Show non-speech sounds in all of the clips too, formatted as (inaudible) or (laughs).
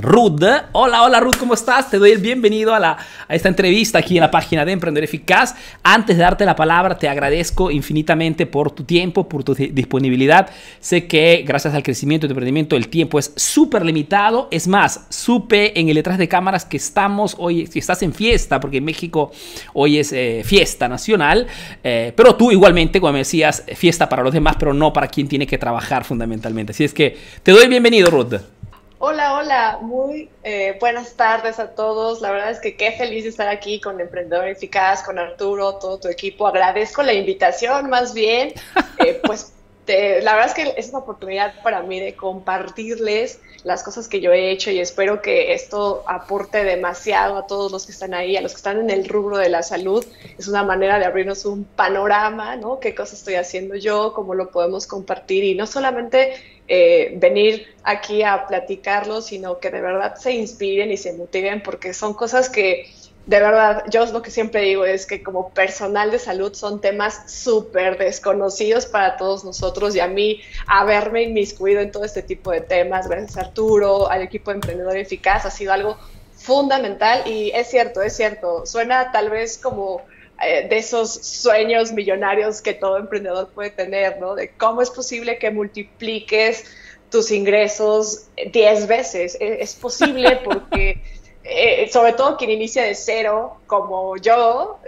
Ruth. Hola, hola Ruth, ¿cómo estás? Te doy el bienvenido a, la, a esta entrevista aquí en la página de Emprendedor Eficaz. Antes de darte la palabra, te agradezco infinitamente por tu tiempo, por tu disponibilidad. Sé que gracias al crecimiento de tu emprendimiento el tiempo es súper limitado. Es más, supe en el detrás de cámaras que estamos hoy, si estás en fiesta, porque en México hoy es eh, fiesta nacional, eh, pero tú igualmente, como me decías, fiesta para los demás, pero no para quien tiene que trabajar fundamentalmente. Así es que te doy el bienvenido, Ruth. Hola, hola, muy eh, buenas tardes a todos. La verdad es que qué feliz de estar aquí con Emprendedor Eficaz, con Arturo, todo tu equipo. Agradezco la invitación, más bien, eh, pues la verdad es que es una oportunidad para mí de compartirles las cosas que yo he hecho y espero que esto aporte demasiado a todos los que están ahí, a los que están en el rubro de la salud. Es una manera de abrirnos un panorama, ¿no? ¿Qué cosas estoy haciendo yo? ¿Cómo lo podemos compartir? Y no solamente eh, venir aquí a platicarlo, sino que de verdad se inspiren y se motiven porque son cosas que de verdad, yo lo que siempre digo es que como personal de salud son temas súper desconocidos para todos nosotros y a mí haberme inmiscuido en todo este tipo de temas, gracias a Arturo, al equipo de Emprendedor Eficaz, ha sido algo fundamental y es cierto, es cierto, suena tal vez como eh, de esos sueños millonarios que todo emprendedor puede tener, ¿no? De cómo es posible que multipliques tus ingresos 10 veces. E, es posible (laughs) porque eh, sobre todo quien inicia de cero, como yo,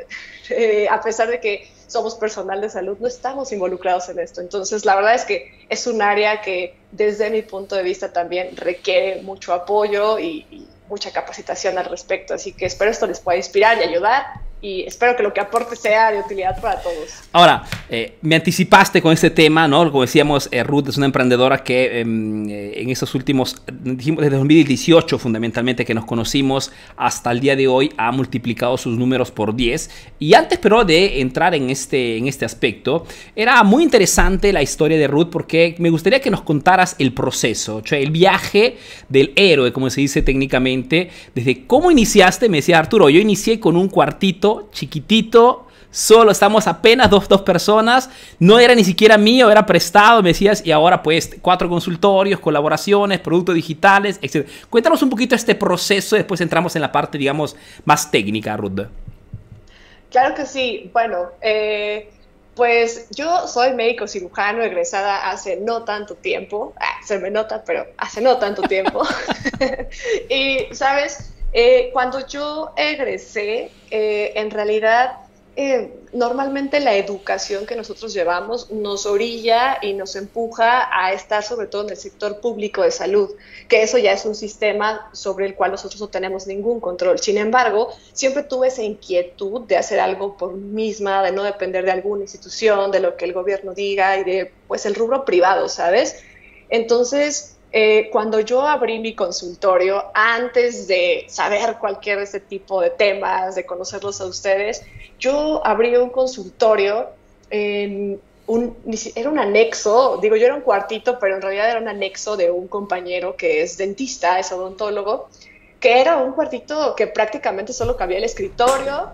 eh, a pesar de que somos personal de salud, no estamos involucrados en esto. Entonces, la verdad es que es un área que desde mi punto de vista también requiere mucho apoyo y, y mucha capacitación al respecto. Así que espero esto les pueda inspirar y ayudar y espero que lo que aporte sea de utilidad para todos. Ahora, eh, me anticipaste con este tema, ¿no? Como decíamos, eh, Ruth es una emprendedora que em, eh, en esos últimos, dijimos desde 2018 fundamentalmente que nos conocimos hasta el día de hoy ha multiplicado sus números por 10. Y antes pero de entrar en este, en este aspecto, era muy interesante la historia de Ruth porque me gustaría que nos contaras el proceso, o sea, el viaje del héroe, como se dice técnicamente, desde cómo iniciaste, me decía Arturo, yo inicié con un cuartito chiquitito, solo estamos apenas dos, dos personas, no era ni siquiera mío, era prestado, me decías, y ahora pues cuatro consultorios, colaboraciones, productos digitales, etc. Cuéntanos un poquito este proceso, después entramos en la parte, digamos, más técnica, Ruth. Claro que sí, bueno, eh, pues yo soy médico cirujano egresada hace no tanto tiempo, ah, se me nota, pero hace no tanto tiempo, (laughs) (laughs) y sabes, eh, cuando yo egresé, eh, en realidad, eh, normalmente la educación que nosotros llevamos nos orilla y nos empuja a estar sobre todo en el sector público de salud, que eso ya es un sistema sobre el cual nosotros no tenemos ningún control. Sin embargo, siempre tuve esa inquietud de hacer algo por mí misma, de no depender de alguna institución, de lo que el gobierno diga y de pues el rubro privado, ¿sabes? Entonces, eh, cuando yo abrí mi consultorio, antes de saber cualquier de este tipo de temas, de conocerlos a ustedes, yo abrí un consultorio en un, era un anexo, digo yo era un cuartito, pero en realidad era un anexo de un compañero que es dentista, es odontólogo, que era un cuartito que prácticamente solo cabía el escritorio,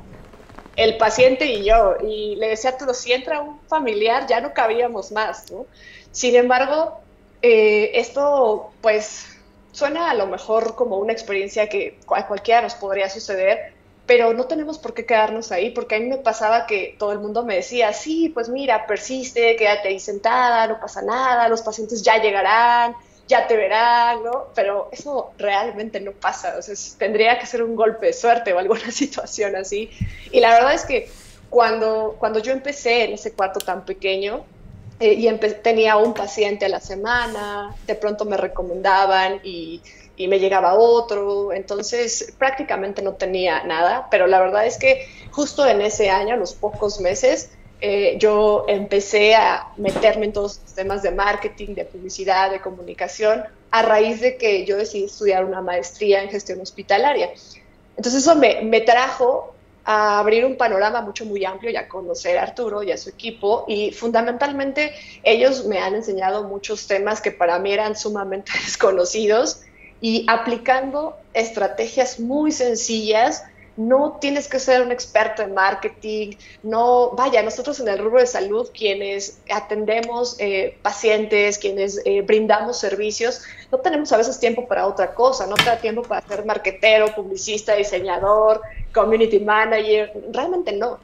el paciente y yo. Y le decía a si entra un familiar, ya no cabíamos más, ¿no? Sin embargo, eh, esto, pues, suena a lo mejor como una experiencia que a cualquiera nos podría suceder, pero no tenemos por qué quedarnos ahí, porque a mí me pasaba que todo el mundo me decía, sí, pues mira, persiste, quédate ahí sentada, no pasa nada, los pacientes ya llegarán, ya te verán, ¿no? Pero eso realmente no pasa, o sea, tendría que ser un golpe de suerte o alguna (laughs) situación así. Y la verdad es que cuando, cuando yo empecé en ese cuarto tan pequeño, eh, y tenía un paciente a la semana, de pronto me recomendaban y, y, me llegaba otro, entonces prácticamente no tenía nada, pero la verdad es que justo en ese año, los pocos meses, eh, yo empecé a meterme en todos los temas de marketing, de publicidad, de comunicación, a raíz de que yo decidí estudiar una maestría en gestión hospitalaria. Entonces eso me, me trajo a abrir un panorama mucho muy amplio y a conocer a Arturo y a su equipo. Y fundamentalmente ellos me han enseñado muchos temas que para mí eran sumamente (laughs) desconocidos. Y aplicando estrategias muy sencillas no tienes que ser un experto en marketing, no, vaya, nosotros en el rubro de salud, quienes atendemos eh, pacientes, quienes eh, brindamos servicios, no tenemos a veces tiempo para otra cosa, no te tiempo para ser marketero, publicista, diseñador, community manager, realmente no.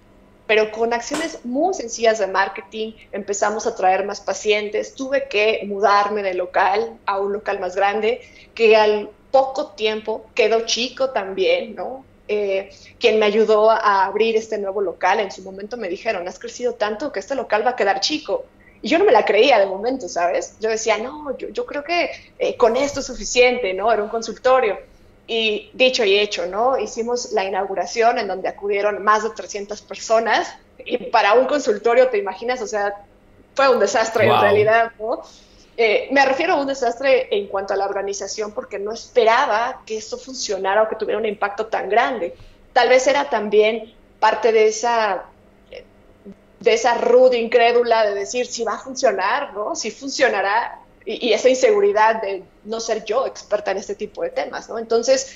Pero con acciones muy sencillas de marketing empezamos a traer más pacientes. Tuve que mudarme de local a un local más grande que al poco tiempo quedó chico también, ¿no? Eh, quien me ayudó a abrir este nuevo local, en su momento me dijeron, has crecido tanto que este local va a quedar chico. Y yo no me la creía de momento, ¿sabes? Yo decía, no, yo, yo creo que eh, con esto es suficiente, ¿no? Era un consultorio. Y dicho y hecho, ¿no? Hicimos la inauguración en donde acudieron más de 300 personas. Y para un consultorio, te imaginas, o sea, fue un desastre en realidad, ¿no? Eh, me refiero a un desastre en cuanto a la organización porque no esperaba que esto funcionara o que tuviera un impacto tan grande. Tal vez era también parte de esa de esa ruda incrédula de decir si va a funcionar, ¿no? Si funcionará y, esa inseguridad de no ser yo experta en este tipo de temas, ¿no? Entonces,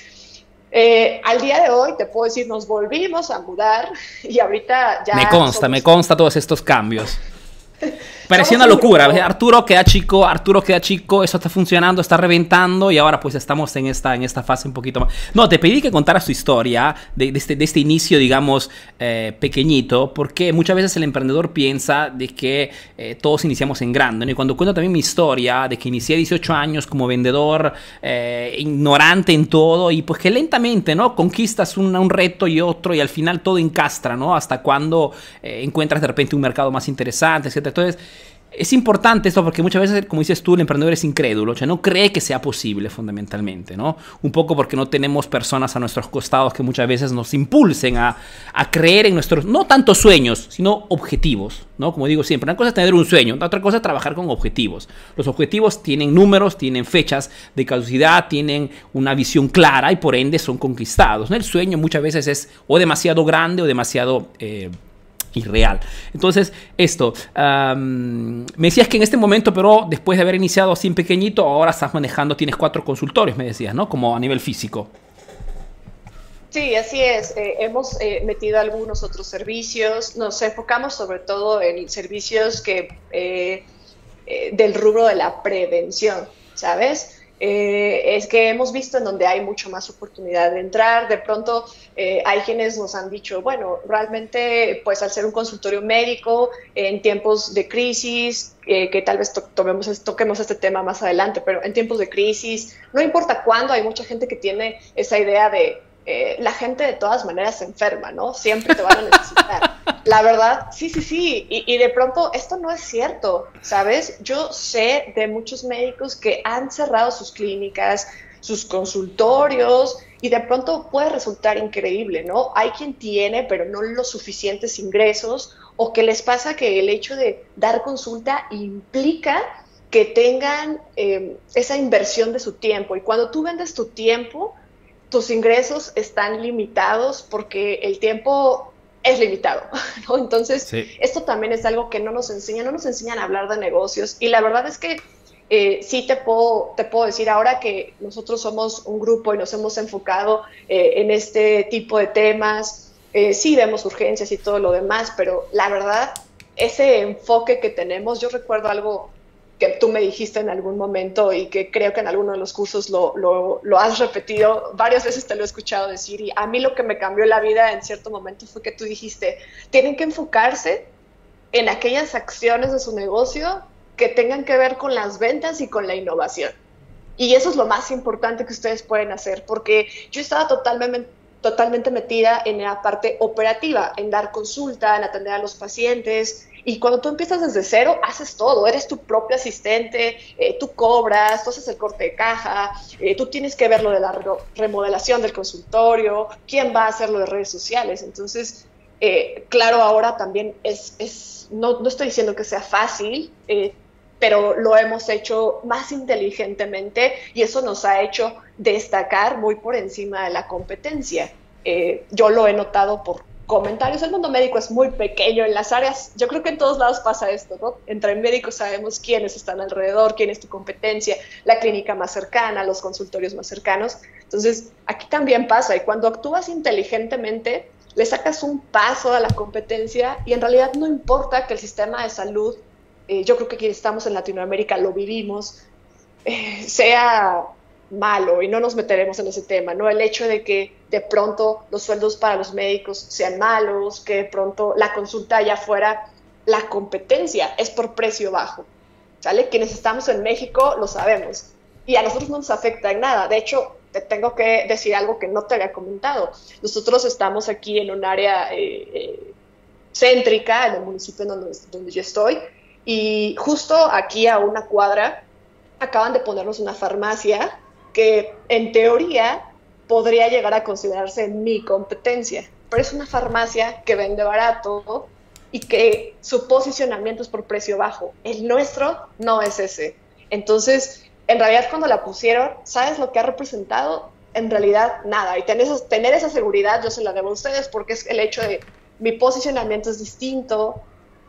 eh, al día de hoy te puedo decir, nos volvimos a mudar (laughs) y ahorita ya... Me consta, me consta todos estos cambios. (laughs) Parecía una locura. Arturo queda chico, Arturo queda chico, eso está funcionando, está reventando y ahora pues estamos en esta, en esta fase un poquito más. No, te pedí que contaras tu historia de, este, de este, inicio, digamos, eh, pequeñito, porque muchas veces el emprendedor piensa de que eh, todos iniciamos en grande. Y cuando cuento también mi historia de que inicié a 18 años como vendedor, eh, ignorante en todo y pues que lentamente, ¿no? Conquistas un, un, reto y otro y al final todo encastra, ¿no? Hasta cuando encuentras de repente un mercado más interesante, etc. Entonces, es importante esto porque muchas veces, como dices tú, el emprendedor es incrédulo, o sea, no cree que sea posible fundamentalmente, ¿no? Un poco porque no tenemos personas a nuestros costados que muchas veces nos impulsen a, creer en nuestros, no tanto sueños, sino objetivos, ¿no? Como digo siempre, una cosa es tener un sueño, otra cosa es trabajar con objetivos. Los objetivos tienen números, tienen fechas de caducidad, tienen una visión clara y por ende son conquistados. ¿no? El sueño muchas veces es o demasiado grande o demasiado... Eh, irreal. Entonces, esto, me decías que en este momento, pero después de haber iniciado así en pequeñito, ahora estás manejando, tienes cuatro consultorios, me decías, ¿no? Como a nivel físico. Sí, así es. Eh, hemos eh, metido algunos otros servicios. Nos enfocamos sobre todo en servicios que eh, del rubro de la prevención, ¿sabes? Eh, es que hemos visto en donde hay mucho más oportunidad de entrar. De pronto eh, hay quienes nos han dicho, bueno, realmente pues al ser un consultorio médico en tiempos de crisis, eh, que tal vez tomemos, toquemos este tema más adelante, pero en tiempos de crisis, no importa cuándo, hay mucha gente que tiene esa idea de eh, la gente de todas maneras se enferma, ¿no? Siempre te van a necesitar. (laughs) La verdad, sí, sí, sí. Y, de pronto esto no es cierto, ¿sabes? Yo sé de muchos médicos que han cerrado sus clínicas, sus consultorios, y de pronto puede resultar increíble, ¿no? Hay quien tiene, pero no los suficientes ingresos, o que les pasa que el hecho de dar consulta implica que tengan eh, esa inversión de su tiempo. Y cuando tú vendes tu tiempo, tus ingresos están limitados porque el tiempo es limitado, (laughs) ¿no? Entonces, esto también es algo que no nos enseñan, no nos enseñan a hablar de negocios y la verdad es que eh, sí te puedo, te puedo decir ahora que nosotros somos un grupo y nos hemos enfocado eh, en este tipo de temas, eh, sí vemos urgencias y todo lo demás, pero la verdad, ese enfoque que tenemos, yo recuerdo algo que tú me dijiste en algún momento y que creo que en alguno de los cursos lo, lo, has repetido, varias veces te lo he escuchado decir y a mí lo que me cambió la vida en cierto momento fue que tú dijiste, tienen que enfocarse en aquellas acciones de su negocio que tengan que ver con las ventas y con la innovación. Y eso es lo más importante que ustedes pueden hacer, porque yo estaba totalmente, totalmente metida en la parte operativa, en dar consulta, en atender a los pacientes, y cuando tú empiezas desde cero, haces todo, eres tu propio asistente, eh, tú cobras, tú haces el corte de caja, eh, tú tienes que ver lo de la remodelación del consultorio, quién va a hacer lo de redes sociales. Entonces, eh, claro, ahora también es, es no, no, estoy diciendo que sea fácil, pero lo hemos hecho más inteligentemente y eso nos ha hecho destacar muy por encima de la competencia. yo lo he notado por comentarios. El mundo médico es muy pequeño en las áreas. Yo creo que en todos lados pasa esto, ¿no? Entre médicos sabemos quiénes están alrededor, quién es tu competencia, la clínica más cercana, los consultorios más cercanos. Entonces, aquí también pasa y cuando actúas inteligentemente, le sacas un paso a la competencia y en realidad no importa que el sistema de salud, eh, yo creo que aquí estamos en Latinoamérica, lo vivimos, eh, sea malo y no nos meteremos en ese tema, ¿no? El hecho de que de pronto los sueldos para los médicos sean malos, que de pronto la consulta allá afuera, la competencia es por precio bajo, ¿sale? Quienes estamos en México lo sabemos y a nosotros no nos afecta en nada. De hecho, te tengo que decir algo que no te había comentado. Nosotros estamos aquí en un área eh, eh, céntrica, en el municipio donde, donde yo estoy, y justo aquí a una cuadra acaban de ponernos una farmacia que en teoría podría llegar a considerarse mi competencia, pero es una farmacia que vende barato y que su posicionamiento es por precio bajo. El nuestro no es ese. Entonces, en realidad cuando la pusieron, ¿sabes lo que ha representado? En realidad nada. Y tener, tener esa seguridad yo se la debo a ustedes porque es el hecho de mi posicionamiento es distinto,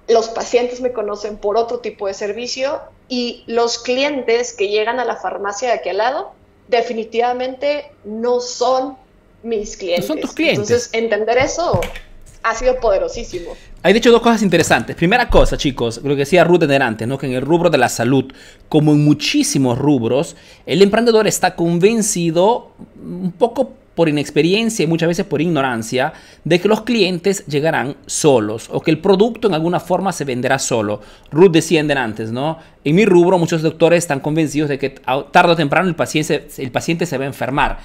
los pacientes me conocen por otro tipo de servicio y los clientes que llegan a la farmacia de aquí al lado definitivamente no son mis clientes. son tus clientes. Entonces, entender eso ha sido poderosísimo. Hay dicho dos cosas interesantes. Primera cosa, chicos, lo que decía Ruth en antes, ¿no? que en el rubro de la salud, como en muchísimos rubros, el emprendedor está convencido un poco por inexperiencia y muchas veces por ignorancia de que los clientes llegarán solos o que el producto en alguna forma se venderá solo. Ruth decía en antes, ¿no? En mi rubro muchos doctores están convencidos de que tarde o temprano el paciente, el paciente se va a enfermar.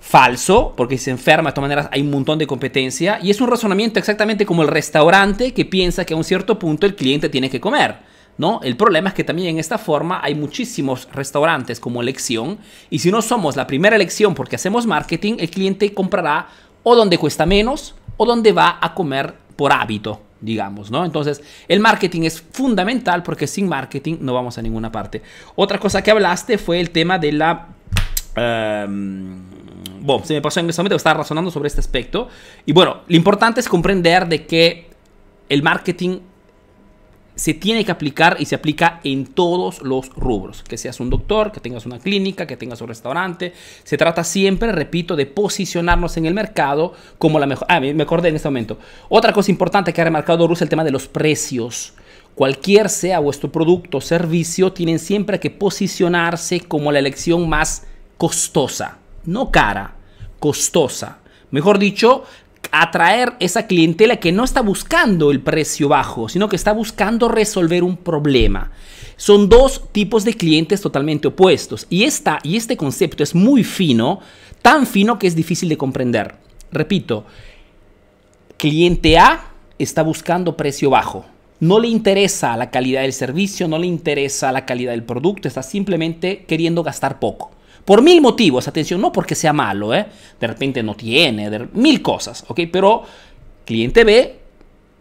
Falso, porque si se enferma de todas maneras hay un montón de competencia y es un razonamiento exactamente como el restaurante que piensa que a un cierto punto el cliente tiene que comer. ¿No? El problema es que también en esta forma hay muchísimos restaurantes como elección y si no somos la primera elección porque hacemos marketing, el cliente comprará o donde cuesta menos o donde va a comer por hábito, digamos, ¿no? Entonces, el marketing es fundamental porque sin marketing no vamos a ninguna parte. Otra cosa que hablaste fue el tema de la... Em, bueno, se me pasó en ese momento, estaba razonando sobre este aspecto. Y bueno, lo importante es comprender de que el marketing se tiene que aplicar y se aplica en todos los rubros. Que seas un doctor, que tengas una clínica, que tengas un restaurante. Se trata siempre, repito, de posicionarnos en el mercado como la mejor. Ah, me acordé en este momento. Otra cosa importante que ha remarcado Rus es el tema de los precios. Cualquier sea vuestro producto o servicio, tienen siempre que posicionarse como la elección más costosa. No cara, costosa. Mejor dicho, atraer esa clientela que no está buscando el precio bajo, sino que está buscando resolver un problema. Son dos tipos de clientes totalmente opuestos y, esta, y este concepto es muy fino, tan fino que es difícil de comprender. Repito, cliente A está buscando precio bajo. No le interesa la calidad del servicio, no le interesa la calidad del producto, está simplemente queriendo gastar poco. Por mil motivos, atención, no porque sea malo, ¿eh? De repente no tiene, de, mil cosas, ¿ok? Pero cliente B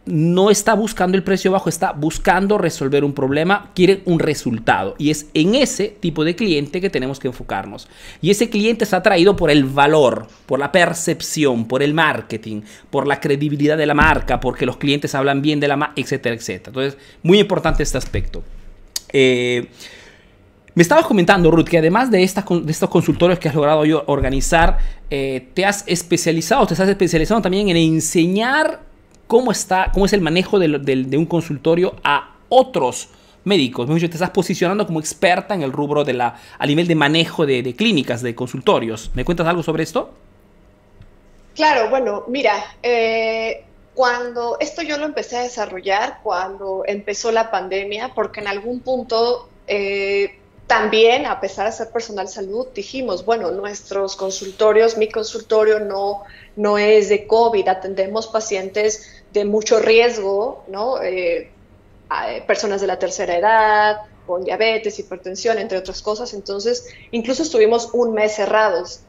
no está buscando el precio bajo, está buscando resolver un problema, quiere un resultado. Y es en ese tipo de cliente que tenemos que enfocarnos. Y ese cliente está atraído por el valor, por la percepción, por el marketing, por la credibilidad de la marca, porque los clientes hablan bien de la marca, etcétera, etcétera. Entonces, muy importante este aspecto. Eh, me estabas comentando, Ruth, que además de, de estos consultorios que has logrado yo organizar, eh, te has especializado, te estás especializando también en enseñar cómo, está, cómo es el manejo de, un consultorio a otros médicos. Te estás posicionando como experta en el rubro de la, a nivel de manejo de, clínicas, de consultorios. ¿Me cuentas algo sobre esto? Claro, bueno, mira, eh, cuando esto yo lo empecé a desarrollar cuando empezó la pandemia, porque en algún punto eh, también, a pesar de ser personal salud, dijimos, bueno, nuestros consultorios, mi consultorio no, no es de COVID, atendemos pacientes de mucho riesgo, ¿no? Eh, personas de la tercera edad, con diabetes, hipertensión, entre otras cosas. Entonces, incluso estuvimos un mes cerrados,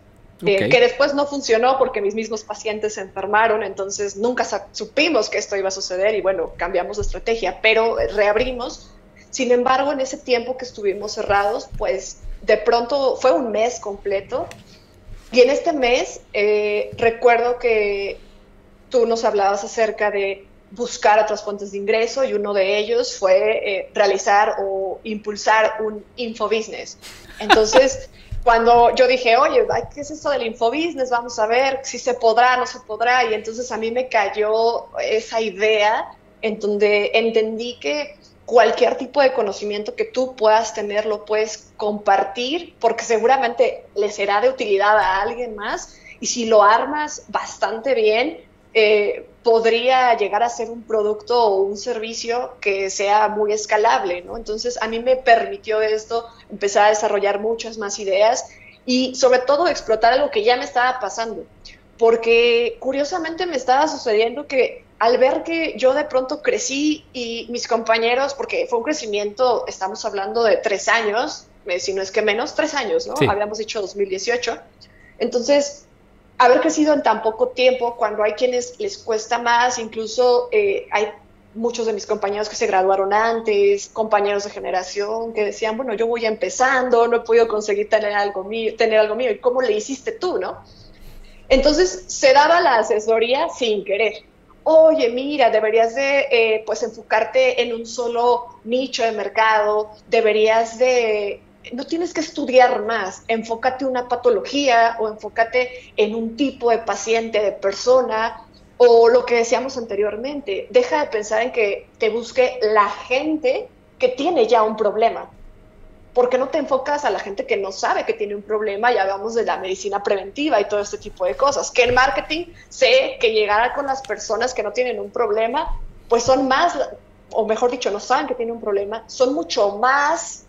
eh, que después no funcionó porque mis mismos pacientes se enfermaron, entonces nunca supimos que esto iba a suceder y bueno, cambiamos de estrategia, pero reabrimos sin embargo, en ese tiempo que estuvimos cerrados, pues de pronto fue un mes completo. Y en este mes eh, recuerdo que tú nos hablabas acerca de buscar otras fuentes de ingreso y uno de ellos fue eh, realizar o impulsar un infobusiness. Entonces, (laughs) cuando yo dije, oye, ¿qué es esto del infobusiness? Vamos a ver si se podrá, no se podrá. Y entonces a mí me cayó esa idea en donde entendí que cualquier tipo de conocimiento que tú puedas tener lo puedes compartir porque seguramente le será de utilidad a alguien más y si lo armas bastante bien, eh, podría llegar a ser un producto o un servicio que sea muy escalable, ¿no? Entonces a mí me permitió esto empezar a desarrollar muchas más ideas y sobre todo explotar algo que ya me estaba pasando, porque curiosamente me estaba sucediendo que al ver que yo de pronto crecí y mis compañeros, porque fue un crecimiento, estamos hablando de tres años, eh, si no es que menos, tres años, ¿no? Habíamos dicho 2018. Entonces, haber crecido en tan poco tiempo, cuando hay quienes les cuesta más, incluso eh, hay muchos de mis compañeros que se graduaron antes, compañeros de generación que decían, bueno, yo voy empezando, no he podido conseguir tener algo mío, tener algo mío, ¿y cómo le hiciste tú, no? Entonces se daba la asesoría sin querer. Oye, mira, deberías de eh, pues enfocarte en un solo nicho de mercado, deberías de no tienes que estudiar más, enfócate en una patología o enfócate en un tipo de paciente, de persona, o lo que decíamos anteriormente, deja de pensar en que te busque la gente que tiene ya un problema. Porque no te enfocas a la gente que no sabe que tiene un problema? Ya hablamos de la medicina preventiva y todo este tipo de cosas. Que en marketing sé que llegar con las personas que no tienen un problema, pues son más, o mejor dicho, no saben que tienen un problema, son mucho más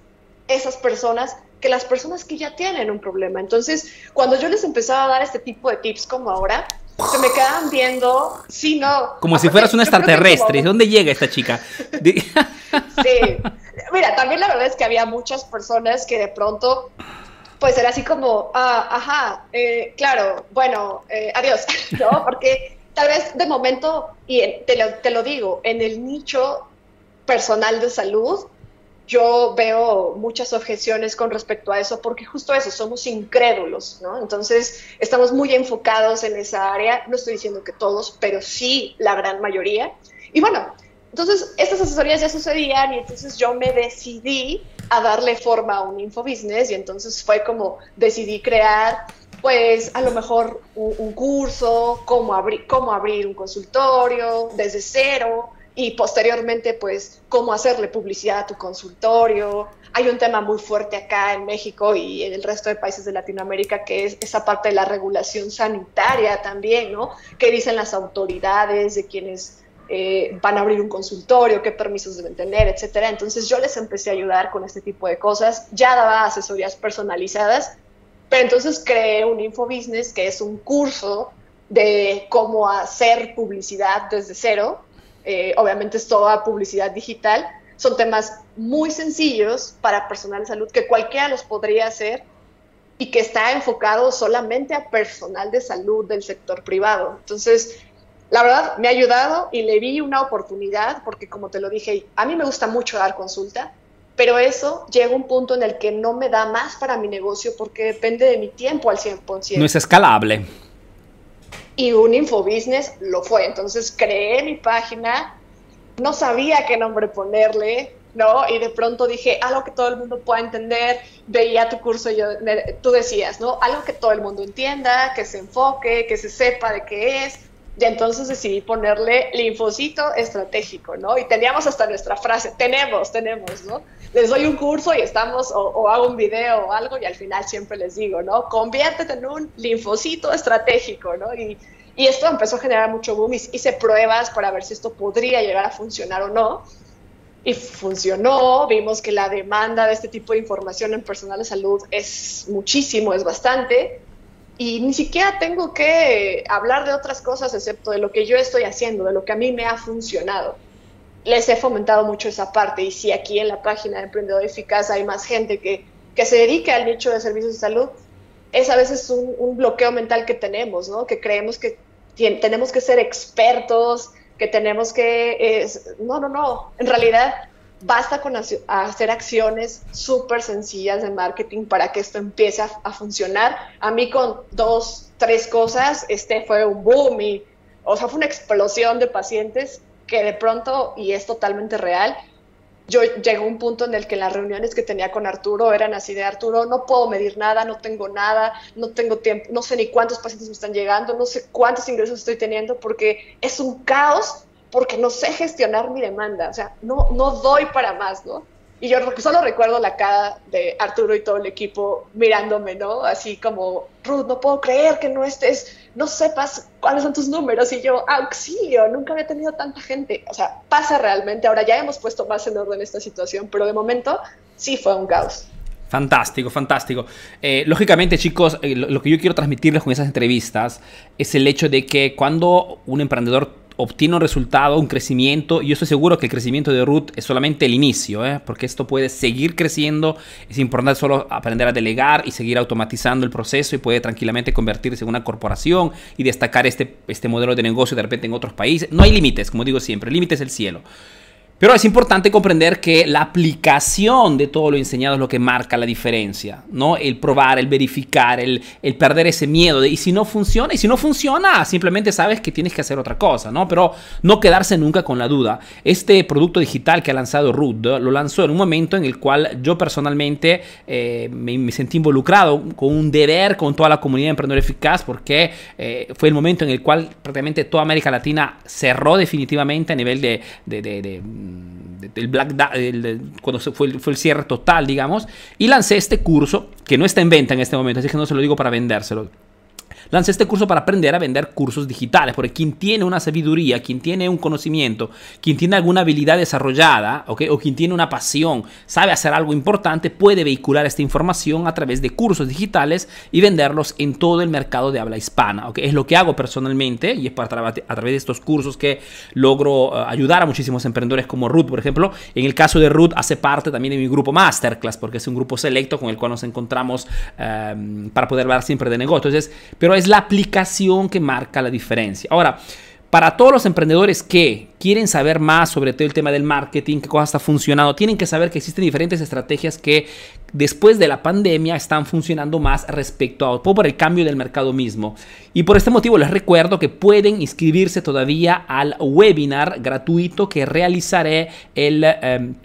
esas personas que las personas que ya tienen un problema. Entonces, cuando yo les empezaba a dar este tipo de tips como ahora, se me quedaban viendo, sí, no. Como si fueras una extraterrestre. ¿Dónde llega esta chica? (laughs) sí. Mira, también la verdad es que había muchas personas que de pronto, pues era así como, ah, ajá, eh, claro, bueno, eh, adiós, (laughs) ¿no? Porque tal vez de momento, y te lo, te lo digo, en el nicho personal de salud, yo veo muchas objeciones con respecto a eso, porque justo eso, somos incrédulos, ¿no? Entonces, estamos muy enfocados en esa área, no estoy diciendo que todos, pero sí la gran mayoría. Y bueno, entonces, estas asesorías ya sucedían y entonces yo me decidí a darle forma a un infobusiness y entonces fue como decidí crear pues a lo mejor un, curso, cómo, abrir cómo abrir un consultorio desde cero, y posteriormente, pues, cómo hacerle publicidad a tu consultorio. Hay un tema muy fuerte acá en México y en el resto de países de Latinoamérica que es esa parte de la regulación sanitaria también, ¿no? ¿Qué dicen las autoridades de quienes eh, van a abrir un consultorio, qué permisos deben tener, etcétera? Entonces yo les empecé a ayudar con este tipo de cosas. Ya daba asesorías personalizadas, pero entonces creé un infobusiness que es un curso de cómo hacer publicidad desde cero eh, obviamente es toda publicidad digital, son temas muy sencillos para personal de salud que cualquiera los podría hacer y que está enfocado solamente a personal de salud del sector privado. Entonces, la verdad, me ha ayudado y le vi una oportunidad porque, como te lo dije, a mí me gusta mucho dar consulta, pero eso llega a un punto en el que no me da más para mi negocio porque depende de mi tiempo al 100%. No es escalable y un infobusiness lo fue. Entonces creé mi página, no sabía qué nombre ponerle, ¿no? Y de pronto dije, algo que todo el mundo pueda entender, veía tu curso y yo, tú decías, ¿no? Algo que todo el mundo entienda, que se enfoque, que se sepa de qué es. Y entonces decidí ponerle linfocito estratégico, ¿no? Y teníamos hasta nuestra frase, tenemos, tenemos, ¿no? Les doy un curso y estamos, o, hago un video o algo, y al final siempre les digo, ¿no? Conviértete en un linfocito estratégico, ¿no? Y, y esto empezó a generar mucho boom. Hice pruebas para ver si esto podría llegar a funcionar o no. Y funcionó. Vimos que la demanda de este tipo de información en personal de salud es muchísimo, es bastante y ni siquiera tengo que hablar de otras cosas excepto de lo que yo estoy haciendo, de lo que a mí me ha funcionado. Les he fomentado mucho esa parte y si aquí en la página de Emprendedor Eficaz hay más gente que, que se dedique al nicho de servicios de salud, es a veces un, un bloqueo mental que tenemos, ¿no? Que creemos que tenemos que ser expertos, que tenemos que... no, no, no. En realidad Basta con hacer acciones súper sencillas de marketing para que esto empiece a, funcionar. A mí con dos, tres cosas, este fue un boom y o sea, fue una explosión de pacientes que de pronto, y es totalmente real, yo llegué a un punto en el que las reuniones que tenía con Arturo eran así de Arturo, no puedo medir nada, no tengo nada, no tengo tiempo, no sé ni cuántos pacientes me están llegando, no sé cuántos ingresos estoy teniendo porque es un caos porque no sé gestionar mi demanda, o sea, no, no doy para más, ¿no? Y yo solo recuerdo la cara de Arturo y todo el equipo mirándome, ¿no? Así como, Ruth, no puedo creer que no estés, no sepas cuáles son tus números. Y yo, auxilio, nunca había tenido tanta gente. O sea, pasa realmente. Ahora ya hemos puesto más en orden esta situación, pero de momento sí fue un caos. Fantástico, fantástico. Eh, lógicamente, chicos, eh, lo que yo quiero transmitirles con esas entrevistas es el hecho de que cuando un emprendedor obtiene un resultado, un crecimiento. Y yo estoy seguro que el crecimiento de Root es solamente el inicio, ¿eh? porque esto puede seguir creciendo. Es importante solo aprender a delegar y seguir automatizando el proceso y puede tranquilamente convertirse en una corporación y destacar este, este modelo de negocio de repente en otros países. No hay límites, como digo siempre, el límite es el cielo. Pero es importante comprender que la aplicación de todo lo enseñado es lo que marca la diferencia, ¿no? El probar, el verificar, el, el perder ese miedo de, y si no funciona, y si no funciona, simplemente sabes que tienes que hacer otra cosa, ¿no? Pero no quedarse nunca con la duda. Este producto digital que ha lanzado Rudd lo lanzó en un momento en el cual yo personalmente eh, me, sentí involucrado con un deber con toda la comunidad de Emprendedor Eficaz porque eh, fue el momento en el cual prácticamente toda América Latina cerró definitivamente a nivel de, de, de del Black cuando fue, fue el cierre total, digamos, y lancé este curso que no está en venta en este momento, así que no se lo digo para vendérselo Lancé este curso para aprender a vender cursos digitales, porque quien tiene una sabiduría, quien tiene un conocimiento, quien tiene alguna habilidad desarrollada, o quien tiene una pasión, sabe hacer algo importante, puede vehicular esta información a través de cursos digitales y venderlos en todo el mercado de habla hispana. Es lo que hago personalmente y es a través de estos cursos que logro eh, ayudar a muchísimos emprendedores como Ruth, por ejemplo. En el caso de Ruth, hace parte también de mi grupo Masterclass, porque es un grupo selecto con el cual nos encontramos eh, para poder hablar siempre de negocios. Entonces, pero es la aplicación que marca la diferencia. Ahora, para todos los emprendedores que quieren saber más sobre todo el tema del marketing, qué cosas está funcionando, tienen que saber que existen diferentes estrategias que después de la pandemia están funcionando más respecto a por el cambio del mercado mismo. Y por este motivo les recuerdo que pueden inscribirse todavía al webinar gratuito que realizaré el... Em,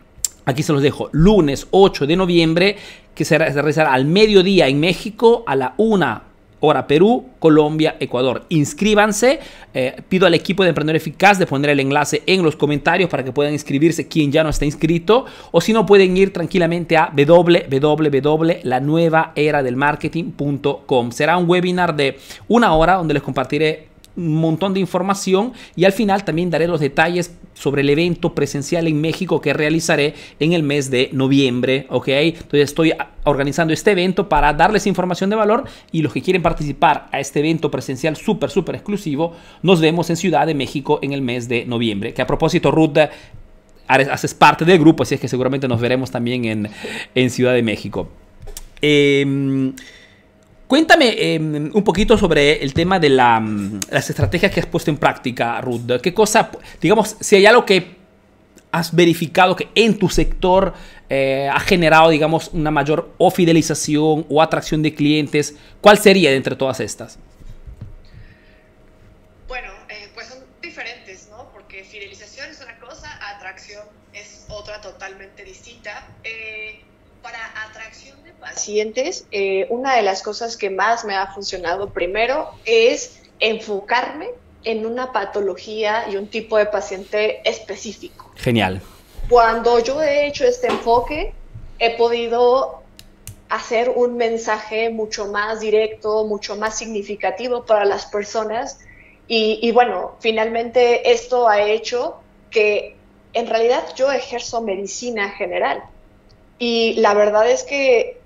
aquí se los dejo, lunes 8 de noviembre, que se realizará al mediodía en México, a la 1 Hora Perú, Colombia, Ecuador. Inscríbanse. Eh, pido al equipo de Emprendedor Eficaz de poner el enlace en los comentarios para que puedan inscribirse quien ya no está inscrito. O si no, pueden ir tranquilamente a www.lanuevaeradelmarketing.com. Será un webinar de una hora donde les compartiré un montón de información y al final también daré los detalles sobre el evento presencial en México que realizaré en el mes de noviembre, ¿ok? Entonces estoy organizando este evento para darles información de valor y los que quieren participar a este evento presencial súper, súper exclusivo, nos vemos en Ciudad de México en el mes de noviembre. Que a propósito, Ruth, haces parte del grupo, así es que seguramente nos veremos también en, en Ciudad de México. Eh, Cuéntame em, un poquito sobre el tema de mm, las estrategias que has puesto en práctica, Ruth. ¿Qué cosa, digamos, si hay algo que has verificado que en tu sector eh, ha generado, digamos, una mayor o fidelización o atracción de clientes, ¿cuál sería entre todas estas? Bueno, eh, pues son diferentes, ¿no? Porque fidelización es una cosa, atracción es otra totalmente distinta. Eh, para atracción de pacientes, eh, una de las cosas que más me ha funcionado primero es enfocarme en una patología y un tipo de paciente específico. Genial. Cuando yo he hecho este enfoque, he podido hacer un mensaje mucho más directo, mucho más significativo para las personas. Y, y bueno, finalmente esto ha hecho que en realidad yo ejerzo medicina general. Y la verdad es que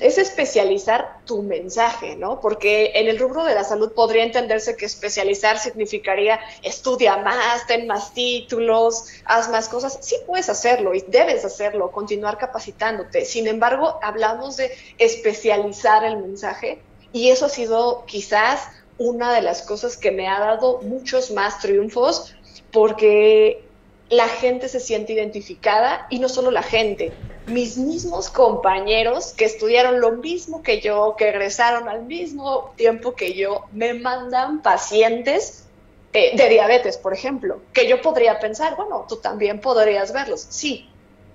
es especializar tu mensaje, ¿no? Porque en el rubro de la salud podría entenderse que especializar significaría estudia más, ten más títulos, haz más cosas. Sí puedes hacerlo y debes hacerlo, continuar capacitándote. Sin embargo, hablamos de especializar el mensaje y eso ha sido quizás una de las cosas que me ha dado muchos más triunfos porque la gente se siente identificada y no solo la gente, mis mismos compañeros que estudiaron lo mismo que yo, que egresaron al mismo tiempo que yo, me mandan pacientes eh, de diabetes, por ejemplo, que yo podría pensar, bueno, tú también podrías verlos, sí,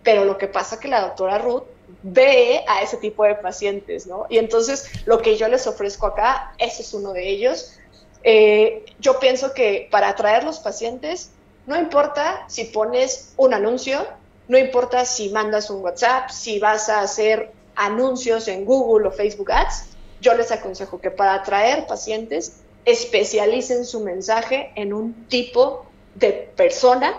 pero lo que pasa es que la doctora Ruth ve a ese tipo de pacientes, ¿no? Y entonces lo que yo les ofrezco acá, ese es uno de ellos. Eh, yo pienso que para atraer los pacientes, no importa si pones un anuncio, no importa si mandas un WhatsApp, si vas a hacer anuncios en Google o Facebook Ads, yo les aconsejo que para atraer pacientes especialicen su mensaje en un tipo de persona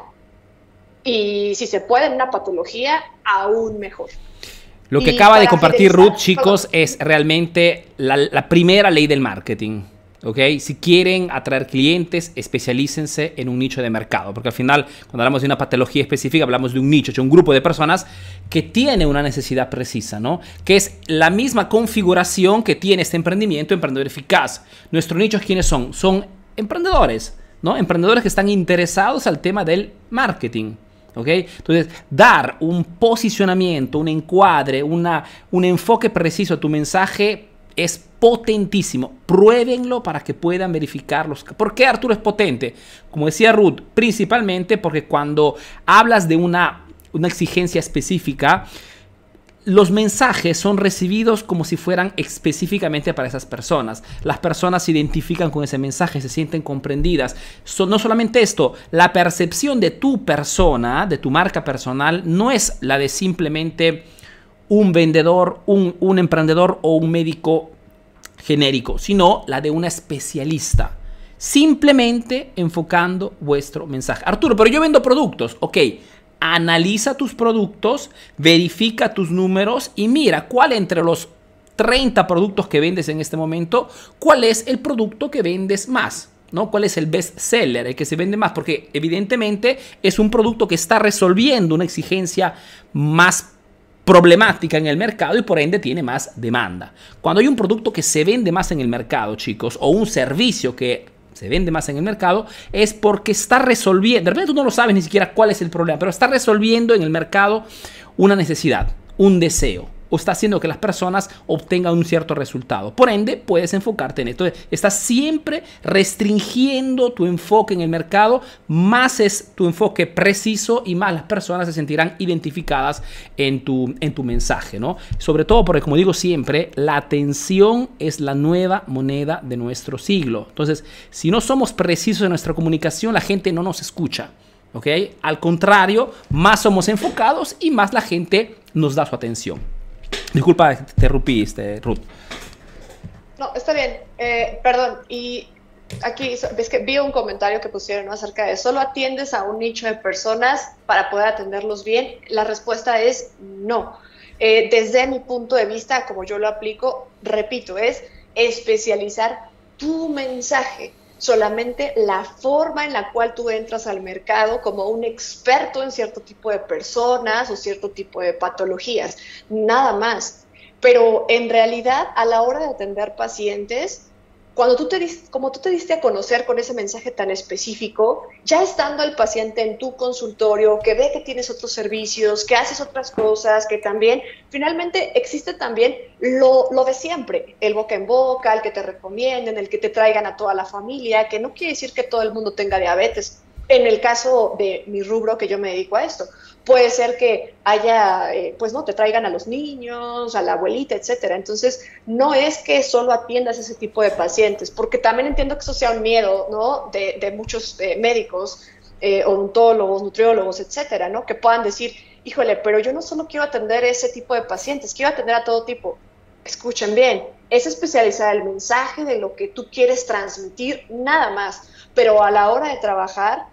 y si se puede en una patología, aún mejor. Lo que acaba de compartir Ruth, chicos, es realmente la, primera ley del marketing. ¿Ok? Si quieren atraer clientes, especialícense en un nicho de mercado, porque al final, cuando hablamos de una patología específica, hablamos de un nicho, de un grupo de personas que tiene una necesidad precisa, ¿no? Que es la misma configuración que tiene este emprendimiento, emprendedor eficaz. Nuestros nichos, ¿quiénes son? Son emprendedores, ¿no? Emprendedores que están interesados al tema del marketing. Entonces, dar un posicionamiento, un encuadre, una, un enfoque preciso a tu mensaje es potentísimo. Pruébenlo para que puedan verificarlos. ¿Por qué Arturo es potente? Como decía Ruth, principalmente porque cuando hablas de una, una exigencia específica, los mensajes son recibidos como si fueran específicamente para esas personas. Las personas se identifican con ese mensaje, se sienten comprendidas. no solamente esto, la percepción de tu persona, de tu marca personal, no es la de simplemente un vendedor, un, emprendedor o un médico genérico, sino la de una especialista. Simplemente enfocando vuestro mensaje. Arturo, pero yo vendo productos. Ok, analiza tus productos, verifica tus números y mira cuál entre los 30 productos que vendes en este momento, cuál es el producto que vendes más. ¿no? ¿Cuál es el best seller, el que se vende más? Porque evidentemente es un producto que está resolviendo una exigencia más problemática en el mercado y por ende tiene más demanda. Cuando hay un producto que se vende más en el mercado, chicos, o un servicio que se vende más en el mercado, es porque está resolviendo, de repente tú no lo sabes ni siquiera cuál es el problema, pero está resolviendo en el mercado una necesidad, un deseo o está haciendo que las personas obtengan un cierto resultado. Por ende, puedes enfocarte en esto. Estás siempre restringiendo tu enfoque en el mercado, más es tu enfoque preciso y más las personas se sentirán identificadas en tu, en tu mensaje, ¿no? Sobre todo porque, como digo siempre, la atención es la nueva moneda de nuestro siglo. Entonces, si no somos precisos en nuestra comunicación, la gente no nos escucha. ¿ok? Al contrario, más somos enfocados y más la gente nos da su atención. Disculpa, te interrumpiste, Ruth. No, está bien. Eh, perdón, y aquí ves que vi un comentario que pusieron acerca de solo atiendes a un nicho de personas para poder atenderlos bien. La respuesta es no. Eh, desde mi punto de vista, como yo lo aplico, repito, es especializar tu mensaje solamente la forma en la cual tú entras al mercado como un experto en cierto tipo de personas o cierto tipo de patologías, nada más. Pero en realidad, a la hora de atender pacientes, cuando tú te, como tú te diste a conocer con ese mensaje tan específico, ya estando el paciente en tu consultorio, que ve que tienes otros servicios, que haces otras cosas, que también, finalmente existe también lo, lo de siempre, el boca en boca, el que te recomienden, el que te traigan a toda la familia, que no quiere decir que todo el mundo tenga diabetes. En el caso de mi rubro, que yo me dedico a esto, puede ser que haya, eh, pues no, te traigan a los niños, a la abuelita, etcétera. Entonces, no es que solo atiendas ese tipo de pacientes, porque también entiendo que eso sea un miedo, ¿no? De, muchos eh, médicos, eh, odontólogos, nutriólogos, etcétera, ¿no? Que puedan decir, híjole, pero yo no solo quiero atender ese tipo de pacientes, quiero atender a todo tipo. Escuchen bien, es especializar el mensaje de lo que tú quieres transmitir, nada más. Pero a la hora de trabajar,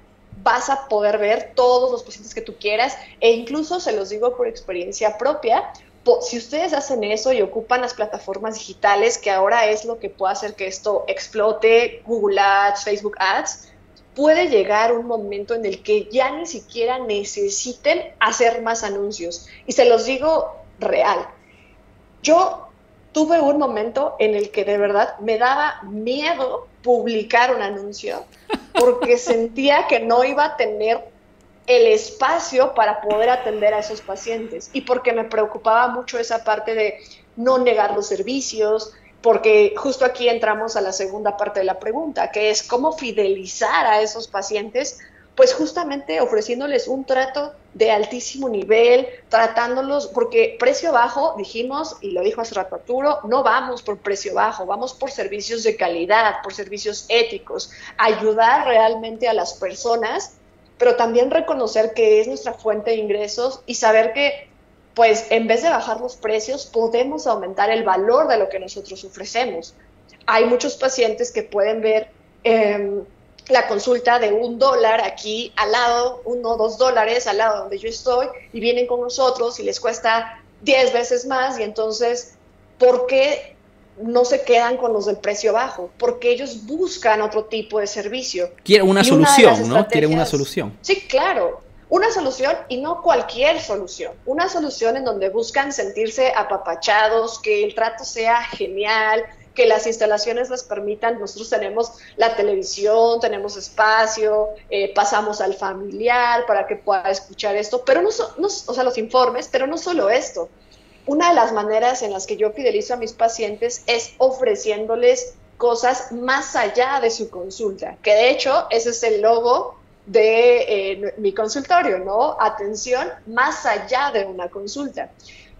vas a poder ver todos los pacientes que tú quieras e incluso se los digo por experiencia propia, si ustedes hacen eso y ocupan las plataformas digitales, que ahora es lo que puede hacer que esto explote, Google Ads, Facebook Ads, puede llegar un momento en el que ya ni siquiera necesiten hacer más anuncios. Y se los digo real. Yo tuve un momento en el que de verdad me daba miedo publicar un anuncio porque (laughs) sentía que no iba a tener el espacio para poder atender a esos pacientes y porque me preocupaba mucho esa parte de no negar los servicios, porque justo aquí entramos a la segunda parte de la pregunta, que es cómo fidelizar a esos pacientes, pues justamente ofreciéndoles un trato de altísimo nivel, tratándolos, porque precio bajo, dijimos, y lo dijo hace rato Arturo, no vamos por precio bajo, vamos por servicios de calidad, por servicios éticos, ayudar realmente a las personas, pero también reconocer que es nuestra fuente de ingresos y saber que pues en vez de bajar los precios, podemos aumentar el valor de lo que nosotros ofrecemos. Hay muchos pacientes que pueden ver em, la consulta de un dólar aquí al lado, uno o dos dólares al lado donde yo estoy, y vienen con nosotros y les cuesta diez veces más, y entonces, ¿por qué no se quedan con los del precio bajo? Porque ellos buscan otro tipo de servicio. Quieren una solución, ¿no? Quieren una solución. Sí, claro. Una solución y no cualquier solución, una solución en donde buscan sentirse apapachados, que el trato sea genial, que las instalaciones les permitan, nosotros tenemos la televisión, tenemos espacio, eh, pasamos al familiar para que pueda escuchar esto, pero no, no, o sea, los informes, pero no solo esto. Una de las maneras en las que yo fidelizo a mis pacientes es ofreciéndoles cosas más allá de su consulta, que de hecho ese es el logo de eh, mi consultorio, ¿no? Atención más allá de una consulta.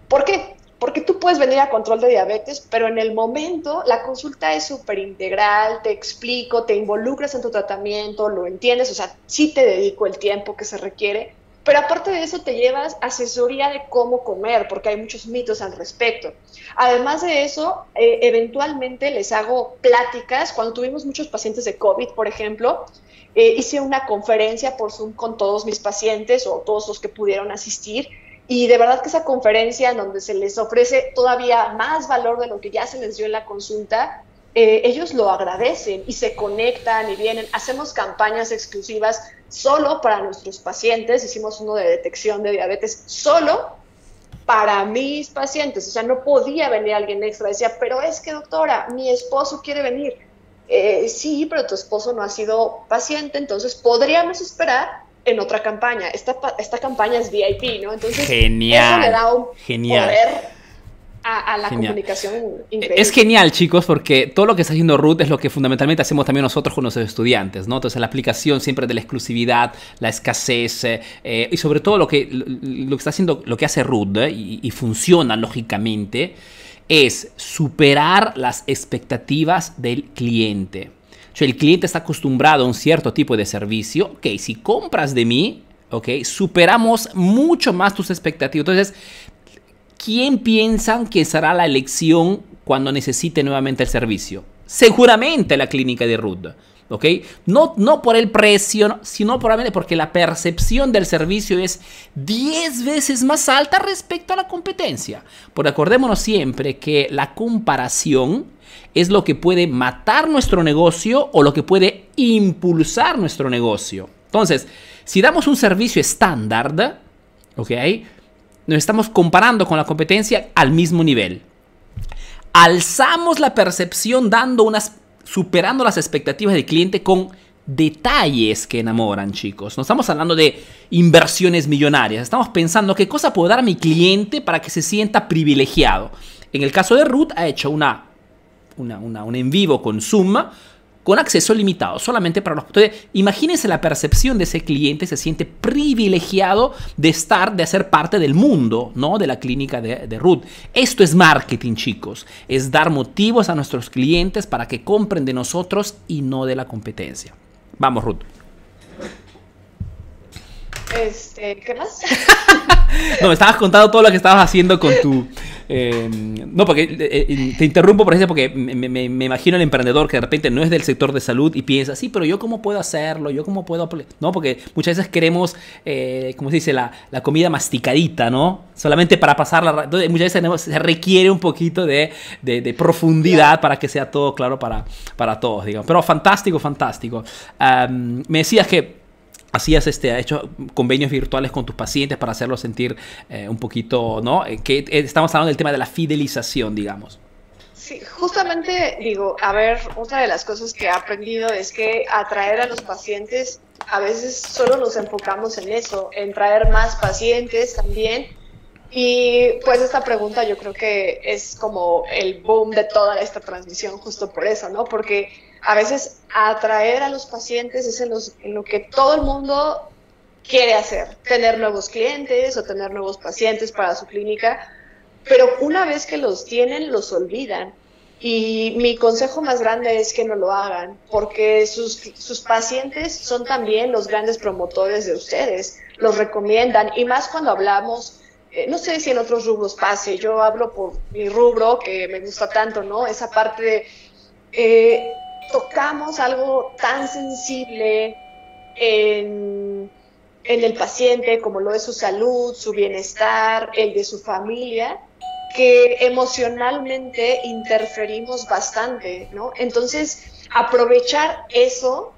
¿Por qué? Porque tú puedes venir a control de diabetes, pero en el momento la consulta es súper integral, te explico, te involucras en tu tratamiento, lo entiendes, o sea, sí te dedico el tiempo que se requiere, pero aparte de eso te llevas asesoría de cómo comer, porque hay muchos mitos al respecto. Además de eso, eh, eventualmente les hago pláticas, cuando tuvimos muchos pacientes de COVID, por ejemplo, eh, hice una conferencia por Zoom con todos mis pacientes o todos los que pudieron asistir y de verdad que esa conferencia en donde se les ofrece todavía más valor de lo que ya se les dio en la consulta, eh, ellos lo agradecen y se conectan y vienen. Hacemos campañas exclusivas solo para nuestros pacientes. Hicimos uno de detección de diabetes solo para mis pacientes. O sea, no podía venir alguien extra. Decía, pero es que doctora, mi esposo quiere venir eh, sí, pero tu esposo no ha sido paciente, entonces podríamos esperar en otra campaña. Esta, esta campaña es VIP, ¿no? Entonces, genial, eso le da un genial. poder a, la comunicación increíble. Es genial, chicos, porque todo lo que está haciendo Ruth es lo que fundamentalmente hacemos también nosotros con nuestros estudiantes, ¿no? Entonces, la aplicación siempre de la exclusividad, la escasez eh, y sobre todo lo que, lo, que está haciendo, lo que hace Ruth eh, y, y funciona lógicamente es superar las expectativas del cliente. Sea, el cliente está acostumbrado a un cierto tipo de servicio. Ok, si compras de mí, ok, superamos mucho más tus expectativas. Entonces, ¿quién piensan que será la elección cuando necesite nuevamente el servicio? Seguramente la clínica de Rudd. ¿Ok? No, no por el precio, sino probablemente porque la percepción del servicio es 10 veces más alta respecto a la competencia. Porque acordémonos siempre que la comparación es lo que puede matar nuestro negocio o lo que puede impulsar nuestro negocio. Entonces, si damos un servicio estándar, ¿ok? Nos estamos comparando con la competencia al mismo nivel. Alzamos la percepción dando unas superando las expectativas del cliente con detalles que enamoran, chicos. No estamos hablando de inversiones millonarias. Estamos pensando qué cosa puedo dar a mi cliente para que se sienta privilegiado. En el caso de Ruth, ha hecho una, una, un en vivo con Zoom con acceso limitado, solamente para los... Entonces, imagínense la percepción de ese cliente, se siente privilegiado de estar, de ser parte del mundo, ¿no? De la clínica de, de Ruth. Esto es marketing, chicos. Es dar motivos a nuestros clientes para que compren de nosotros y no de la competencia. Vamos, Ruth. Este, ¿qué más? (laughs) no, me estabas contando todo lo que estabas haciendo con tu... Eh, no, porque eh, eh, te interrumpo por eso porque me, imagino el emprendedor que de repente no es del sector de salud y piensa, sí, pero yo cómo puedo hacerlo, yo cómo puedo... No, porque muchas veces queremos, como se dice, la, comida masticadita, ¿no? Solamente para pasarla... Entonces, muchas veces se requiere un poquito de, profundidad para que sea todo claro para, para todos, digamos. Pero fantástico, fantástico. me decías que hacías este, hecho convenios virtuales con tus pacientes para hacerlos sentir eh, un poquito, ¿no? Eh, que eh, estamos hablando del tema de la fidelización, digamos. Sí, justamente digo, a ver, otra de las cosas que he aprendido es que atraer a los pacientes, a veces solo nos enfocamos en eso, en traer más pacientes también, Y pues esta pregunta yo creo que es como el boom de toda esta transmisión justo por eso, ¿no? Porque a veces atraer a los pacientes es en, lo que todo el mundo quiere hacer, tener nuevos clientes o tener nuevos pacientes para su clínica, pero una vez que los tienen, los olvidan. Y mi consejo más grande es que no lo hagan, porque sus, sus pacientes son también los grandes promotores de ustedes, los recomiendan, y más cuando hablamos eh, no sé si en otros rubros pase, yo hablo por mi rubro que me gusta tanto, ¿no? Esa parte de, eh, tocamos algo tan sensible en, el paciente como lo es su salud, su bienestar, el de su familia, que emocionalmente interferimos bastante, ¿no? Entonces, aprovechar eso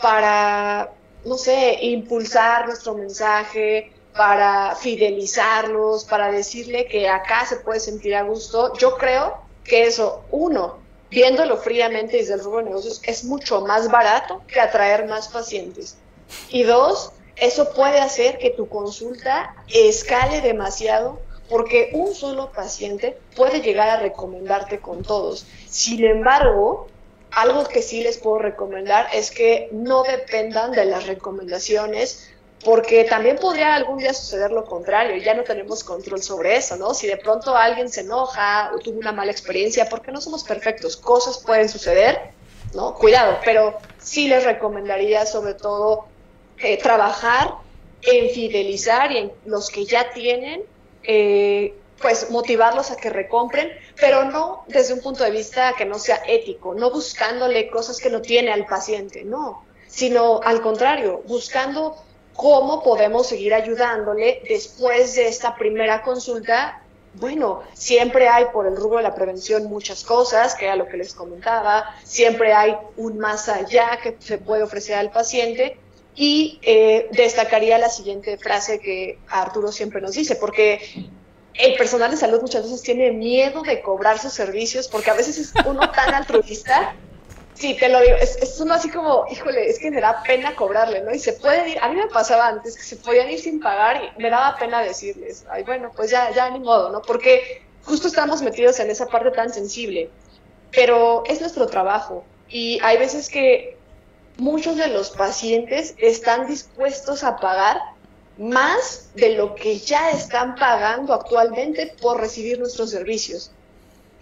para, no sé, impulsar nuestro mensaje, para fidelizarlos, para decirle que acá se puede sentir a gusto. Yo creo que eso, uno, viéndolo fríamente desde el rubro de negocios, es mucho más barato que atraer más pacientes. Y dos, eso puede hacer que tu consulta escale demasiado porque un solo paciente puede llegar a recomendarte con todos. Sin embargo, algo que sí les puedo recomendar es que no dependan de las recomendaciones porque también podría algún día suceder lo contrario, ya no tenemos control sobre eso, ¿no? Si de pronto alguien se enoja o tuvo una mala experiencia, porque no somos perfectos, cosas pueden suceder, ¿no? Cuidado, pero sí les recomendaría sobre todo eh, trabajar en fidelizar y en los que ya tienen, eh, pues motivarlos a que recompren, pero no desde un punto de vista que no sea ético, no buscándole cosas que no tiene al paciente, no, sino al contrario, buscando ¿Cómo podemos seguir ayudándole después de esta primera consulta? Bueno, siempre hay por el rubro de la prevención muchas cosas, que era lo que les comentaba, siempre hay un más allá que se puede ofrecer al paciente y eh, destacaría la siguiente frase que Arturo siempre nos dice, porque el personal de salud muchas veces tiene miedo de cobrar sus servicios porque a veces es uno tan altruista Sí, te lo digo, es, uno así como, híjole, es que me da pena cobrarle, ¿no? Y se pueden ir, a mí me pasaba antes que se podían ir sin pagar y me daba pena decirles, ay, bueno, pues ya, ya ni modo, ¿no? Porque justo estamos metidos en esa parte tan sensible, pero es nuestro trabajo y hay veces que muchos de los pacientes están dispuestos a pagar más de lo que ya están pagando actualmente por recibir nuestros servicios.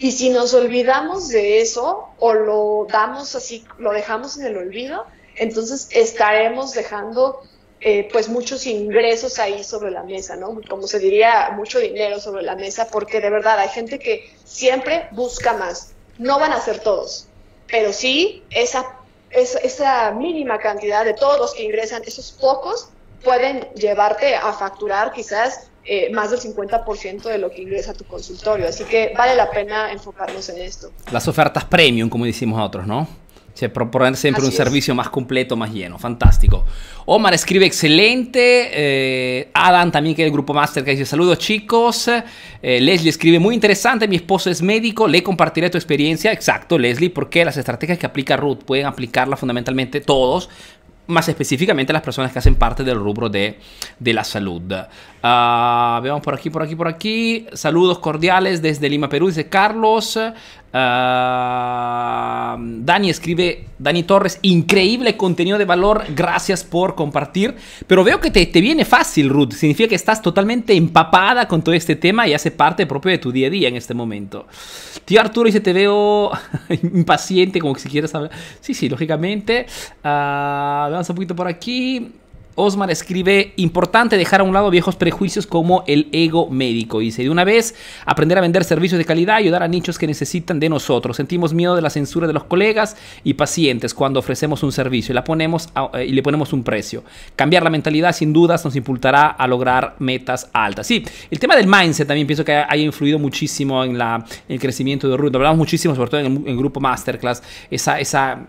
Y si nos olvidamos de eso o lo damos así, lo dejamos en el olvido, entonces estaremos dejando eh, pues muchos ingresos ahí sobre la mesa, ¿no? Como se diría, mucho dinero sobre la mesa, porque de verdad hay gente que siempre busca más. No van a ser todos, pero sí esa, esa, esa mínima cantidad de todos los que ingresan, esos pocos, pueden llevarte a facturar quizás eh, más del 50% de lo que ingresa a tu consultorio. Así que vale la pena enfocarnos en esto. Las ofertas premium, como decimos a otros, ¿no? Se proponer siempre un servicio más completo, más lleno. Fantástico. Omar escribe excelente. Eh, Adam también que es el grupo Master que dice saludos chicos. Eh, Leslie escribe muy interesante. Mi esposo es médico. Le compartiré tu experiencia. Exacto, Leslie, porque las estrategias que aplica Ruth pueden aplicarlas fundamentalmente todos más específicamente las personas que hacen parte del rubro de, la salud. Uh, veamos por aquí, por aquí, por aquí. Saludos cordiales desde Lima, Perú, dice Carlos. Dani escribe, Dani Torres, increíble contenido de valor, gracias por compartir. Pero veo que te, te, viene fácil, Ruth. Significa que estás totalmente empapada con todo este tema y hace parte propio de tu día a día en este momento. Tío Arturo dice, te veo (laughs) impaciente, como que si quieres hablar. Sí, sí, lógicamente. Uh, veamos un poquito por aquí. Osmar escribe, importante dejar a un lado viejos prejuicios como el ego médico. Dice, de una vez, aprender a vender servicios de calidad y ayudar a nichos que necesitan de nosotros. Sentimos miedo de la censura de los colegas y pacientes cuando ofrecemos un servicio y, la ponemos eh, y le ponemos un precio. Cambiar la mentalidad sin dudas nos impulsará a lograr metas altas. Sí, el tema del mindset también pienso que haya influido muchísimo en, la, el crecimiento de Ruth. Hablamos muchísimo, sobre todo en el, grupo Masterclass, esa... esa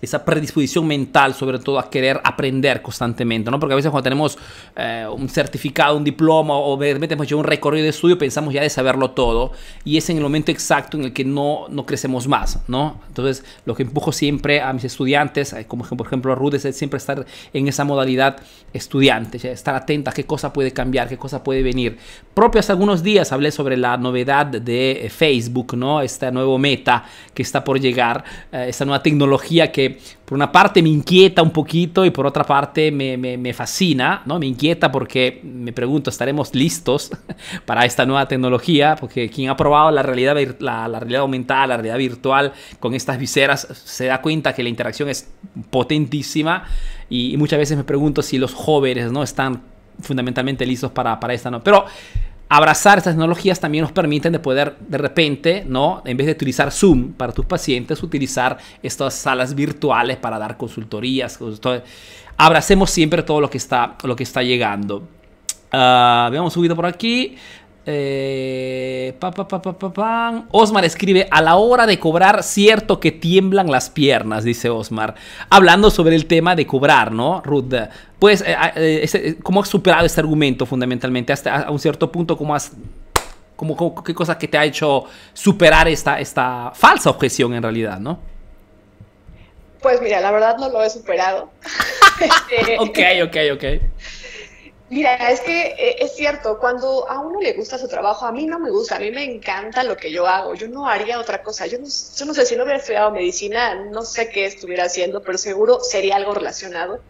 esa predisposición mental, sobre todo a querer aprender constantemente, ¿no? Porque a veces cuando tenemos eh, un certificado, un diploma o hemos hecho un recorrido de estudio, pensamos ya de saberlo todo y es en el momento exacto en el que no, no crecemos más, ¿no? Entonces, lo que empujo siempre a mis estudiantes, eh, como por ejemplo a Ruth, es siempre estar en esa modalidad estudiante, estar atenta a qué cosa puede cambiar, qué cosa puede venir. Propio hace algunos días hablé sobre la novedad de Facebook, ¿no? Esta nuevo meta que está por llegar, eh, esta nueva tecnología que por una parte me inquieta un poquito y por otra parte me, me, fascina, ¿no? Me inquieta porque me pregunto, ¿estaremos listos (laughs) para esta nueva tecnología? Porque quien ha probado la realidad, la, realidad aumentada, la realidad virtual con estas viseras, se da cuenta que la interacción es potentísima y, muchas veces me pregunto si los jóvenes, ¿no? Están fundamentalmente listos para, para esta, ¿no? Pero abrazar estas tecnologías también nos permiten de poder de repente, ¿no? En vez de utilizar Zoom para tus pacientes, utilizar estas salas virtuales para dar consultorías. Abracemos siempre todo lo que está, lo que está llegando. Uh, veamos por aquí. Eh, Osmar escribe, a la hora de cobrar, cierto que tiemblan las piernas, dice Osmar. Hablando sobre el tema de cobrar, ¿no, Ruth? Pues, eh, eh, eh, ¿cómo has superado este argumento fundamentalmente? Hasta a un cierto punto, ¿cómo has... Cómo, ¿Qué cosa que te ha hecho superar esta, esta falsa objeción en realidad, no? Pues mira, la verdad no lo he superado. (laughs) ok, ok, ok. Mira, es que eh, es cierto, cuando a uno le gusta su trabajo, a mí no me gusta, a mí me encanta lo que yo hago, yo no haría otra cosa, yo no, sé si no hubiera estudiado medicina, no sé qué estuviera haciendo, pero seguro sería algo relacionado.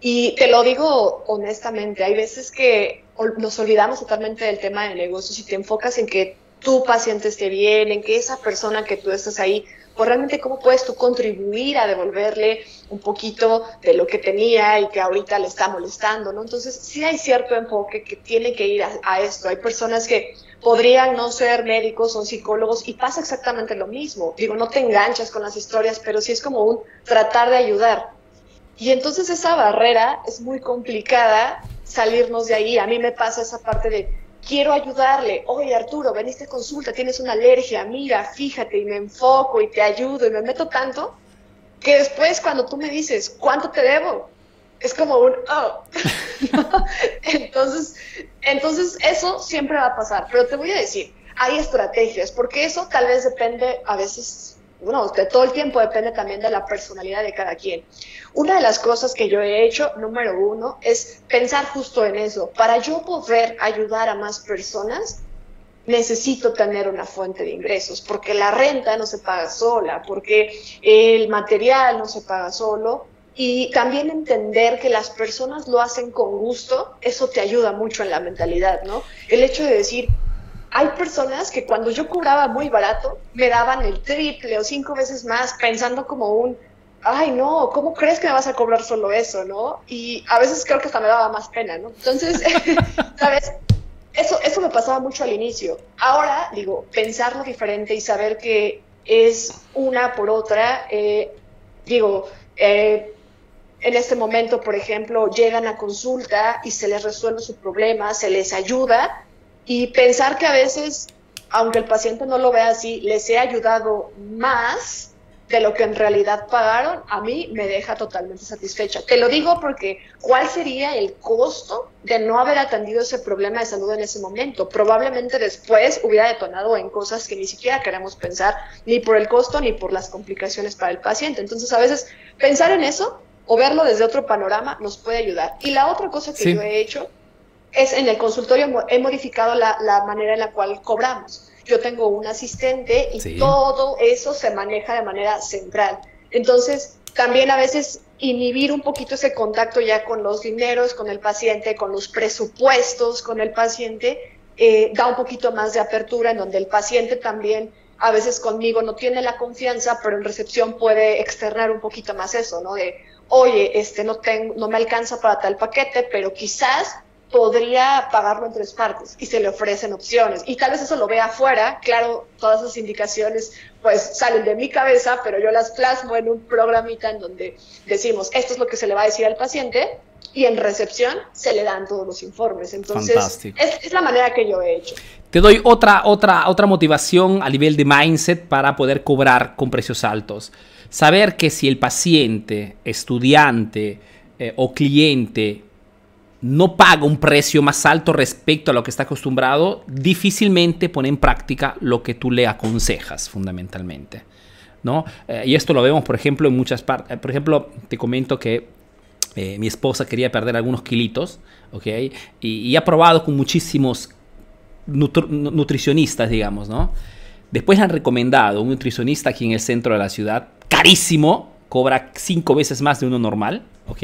Y te lo digo honestamente, hay veces que nos olvidamos totalmente del tema de negocios y te enfocas en que tu paciente esté bien, en que esa persona que tú estás ahí o realmente cómo puedes tú contribuir a devolverle un poquito de lo que tenía y que ahorita le está molestando, ¿no? Entonces, sí hay cierto enfoque que tiene que ir a, esto. Hay personas que podrían no ser médicos o psicólogos y pasa exactamente lo mismo. Digo, no te enganchas con las historias, pero sí es como un tratar de ayudar. Y entonces esa barrera es muy complicada salirnos de ahí. A mí me pasa esa parte de quiero ayudarle. Oye, Arturo, veniste a consulta, tienes una alergia, mira, fíjate, y me enfoco y te ayudo y me meto tanto que después cuando tú me dices, ¿cuánto te debo? Es como un, oh. (laughs) entonces, entonces, eso siempre va a pasar. Pero te voy a decir, hay estrategias, porque eso tal vez depende a veces bueno, todo el tiempo depende también de la personalidad de cada quien. Una de las cosas que yo he hecho, número uno, es pensar justo en eso. Para yo poder ayudar a más personas, necesito tener una fuente de ingresos, porque la renta no se paga sola, porque el material no se paga solo, y también entender que las personas lo hacen con gusto, eso te ayuda mucho en la mentalidad, ¿no? El hecho de decir, hay personas que cuando yo cobraba muy barato, me daban el triple o cinco veces más, pensando como un, ay no, ¿cómo crees que me vas a cobrar solo eso, no? Y a veces creo que hasta me daba más pena, ¿no? Entonces, (laughs) ¿sabes? Eso, eso me pasaba mucho al inicio. Ahora, digo, pensarlo diferente y saber que es una por otra, eh, digo, eh, en este momento, por ejemplo, llegan a consulta y se les resuelve su problema, se les ayuda, y pensar que a veces, aunque el paciente no lo vea así, les he ayudado más de lo que en realidad pagaron, a mí me deja totalmente satisfecha. Te lo digo porque ¿cuál sería el costo de no haber atendido ese problema de salud en ese momento? Probablemente después hubiera detonado en cosas que ni siquiera queremos pensar, ni por el costo ni por las complicaciones para el paciente. Entonces, a veces pensar en eso o verlo desde otro panorama nos puede ayudar. Y la otra cosa que yo he hecho es en el consultorio he modificado la, manera en la cual cobramos. Yo tengo un asistente y todo eso se maneja de manera central. Entonces, también a veces inhibir un poquito ese contacto ya con los dineros, con el paciente, con los presupuestos con el paciente, eh, da un poquito más de apertura en donde el paciente también a veces conmigo no tiene la confianza, pero en recepción puede externar un poquito más eso, ¿no? De, oye, este no tengo, no me alcanza para tal paquete, pero quizás podría pagarlo en tres partes y se le ofrecen opciones. Y tal vez eso lo vea afuera, claro, todas esas indicaciones pues salen de mi cabeza, pero yo las plasmo en un programita en donde decimos, esto es lo que se le va a decir al paciente y en recepción se le dan todos los informes. Entonces, es, es, la manera que yo he hecho. Te doy otra, otra, otra motivación a nivel de mindset para poder cobrar con precios altos. saber que si el paciente, estudiante eh, o cliente no paga un precio más alto respecto a lo que está acostumbrado, difícilmente pone en práctica lo que tú le aconsejas fundamentalmente. ¿no? Eh, y esto lo vemos, por ejemplo, en muchas partes. Por ejemplo, te comento que eh, mi esposa quería perder algunos kilitos, ¿ok? Y, ha probado con muchísimos nutricionistas, digamos, ¿no? Después han recomendado un nutricionista aquí en el centro de la ciudad, carísimo, cobra cinco veces más de uno normal, ¿ok?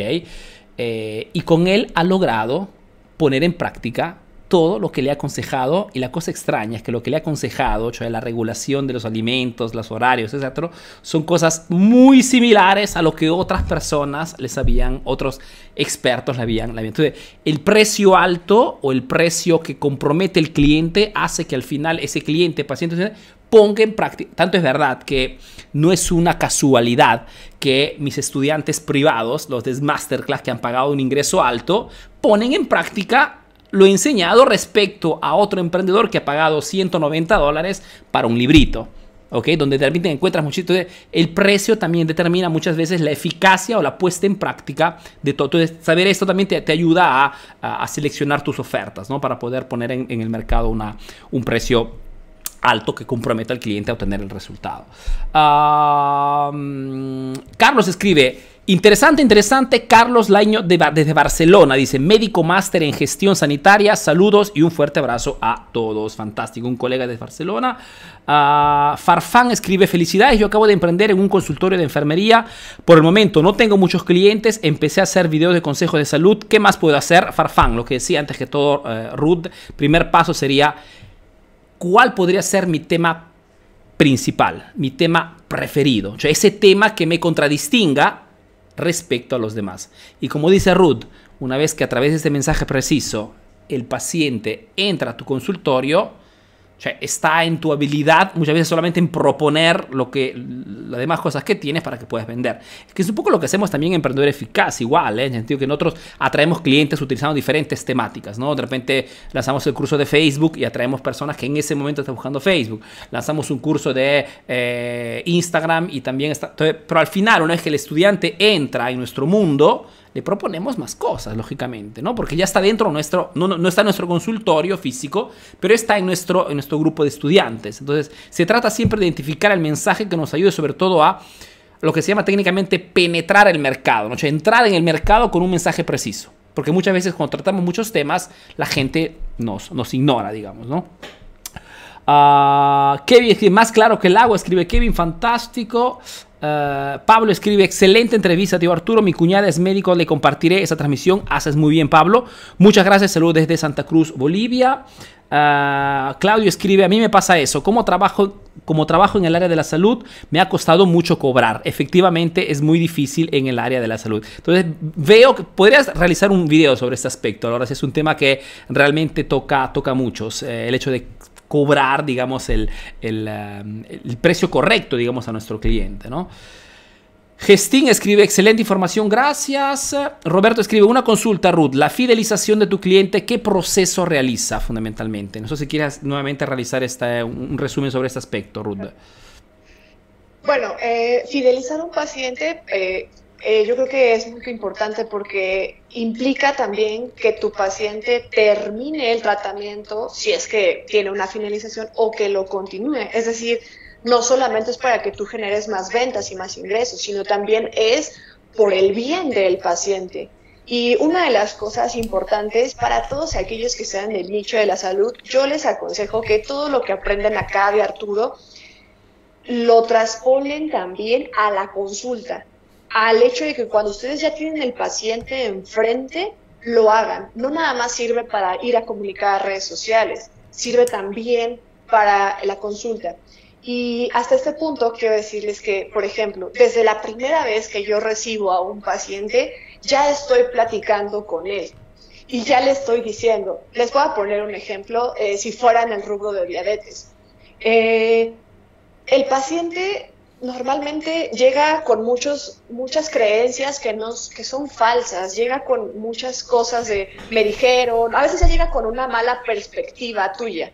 Eh, y con él ha logrado poner en práctica todo lo que le ha aconsejado y la cosa extraña es que lo que le ha aconsejado, la regulación de los alimentos, los horarios, etc., son cosas muy similares a lo que otras personas les habían, otros expertos le habían, le habían. Entonces, el precio alto o el precio que compromete el cliente hace que al final ese cliente, paciente, ponga en práctica. Tanto es verdad que no es una casualidad que mis estudiantes privados, los de Masterclass que han pagado un ingreso alto, ponen en práctica lo enseñado respecto a otro emprendedor que ha pagado 190 dólares para un librito. ¿ok? Donde realmente encuentras muchito. El precio también determina muchas veces la eficacia o la puesta en práctica de todo. Entonces, saber esto también te, ayuda a, seleccionar tus ofertas, ¿no? Para poder poner en, el mercado una, un precio alto que comprometa al cliente a obtener el resultado. Ah, Carlos escribe, Interesante, interesante. Carlos Laño desde Barcelona dice: médico máster en gestión sanitaria. Saludos y un fuerte abrazo a todos. Fantástico, un colega de Barcelona. Uh, Farfán escribe: Felicidades. Yo acabo de emprender en un consultorio de enfermería. Por el momento no tengo muchos clientes. Empecé a hacer videos de consejos de salud. ¿Qué más puedo hacer? Farfán, lo que decía antes que todo, uh, Ruth. Primer paso sería: ¿cuál podría ser mi tema principal? Mi tema preferido. O sea, ese tema que me contradistinga respecto a los demás. Y como dice Ruth, una vez que a través de este mensaje preciso el paciente entra a tu consultorio, está en tu habilidad muchas veces solamente en proponer lo que, las demás cosas que tienes para que puedas vender. Que es un poco lo que hacemos también en Emprendedor Eficaz, igual, ¿eh? en el sentido que nosotros atraemos clientes utilizando diferentes temáticas, ¿no? De repente lanzamos el curso de Facebook y atraemos personas que en ese momento están buscando Facebook. Lanzamos un curso de eh, Instagram y también está... pero al final, una vez que el estudiante entra en nuestro mundo, le proponemos más cosas, lógicamente, ¿no? Porque ya está dentro nuestro, no, no, está en nuestro consultorio físico, pero está en nuestro, en nuestro grupo de estudiantes. Entonces, se trata siempre de identificar el mensaje que nos ayude sobre todo a lo que se llama técnicamente penetrar el mercado, ¿no? Entrar en el mercado con un mensaje preciso. Porque muchas veces cuando tratamos muchos temas, la gente nos, nos ignora, digamos, ¿no? Uh, Kevin, más claro que el agua, escribe Kevin, fantástico. Eh, Pablo escribe, excelente entrevista, tío Arturo. Mi cuñada es médico, le compartiré esa transmisión. Haces muy bien, Pablo. Muchas gracias, saludos desde Santa Cruz, Bolivia. Eh, Claudio escribe, a mí me pasa eso. Como trabajo, como trabajo en el área de la salud, me ha costado mucho cobrar. Efectivamente, es muy difícil en el área de la salud. Entonces, veo que podrías realizar un video sobre este aspecto. Ahora, es un tema que realmente toca, toca a muchos. Eh, el hecho de cobrar, digamos, el, um, el, precio correcto, digamos, a nuestro cliente, ¿no? Gestín escribe, excelente información, gracias. Roberto escribe, una consulta, Ruth, la fidelización de tu cliente, ¿qué proceso realiza fundamentalmente? No sé si quieres nuevamente realizar esta, un resumen sobre este aspecto, Ruth. Bueno, eh, fidelizar a un paciente eh, eh, yo creo que es muy importante porque implica también que tu paciente termine el tratamiento si es que tiene una finalización o que lo continúe. Es decir, no solamente es para que tú generes más ventas y más ingresos, sino también es por el bien del paciente. Y una de las cosas importantes para todos aquellos que sean del nicho de la salud, yo les aconsejo que todo lo que aprenden acá de Arturo lo trasponen también a la consulta al hecho de que cuando ustedes ya tienen el paciente enfrente, lo hagan. No nada más sirve para ir a comunicar a redes sociales, sirve también para la consulta. Y hasta este punto quiero decirles que, por ejemplo, desde la primera vez que yo recibo a un paciente, ya estoy platicando con él y ya le estoy diciendo, les voy a poner un ejemplo, eh, si fuera en el rubro de diabetes. Eh, el paciente normalmente llega con muchos, muchas creencias que, nos, que son falsas, llega con muchas cosas de me dijeron, a veces ya llega con una mala perspectiva tuya.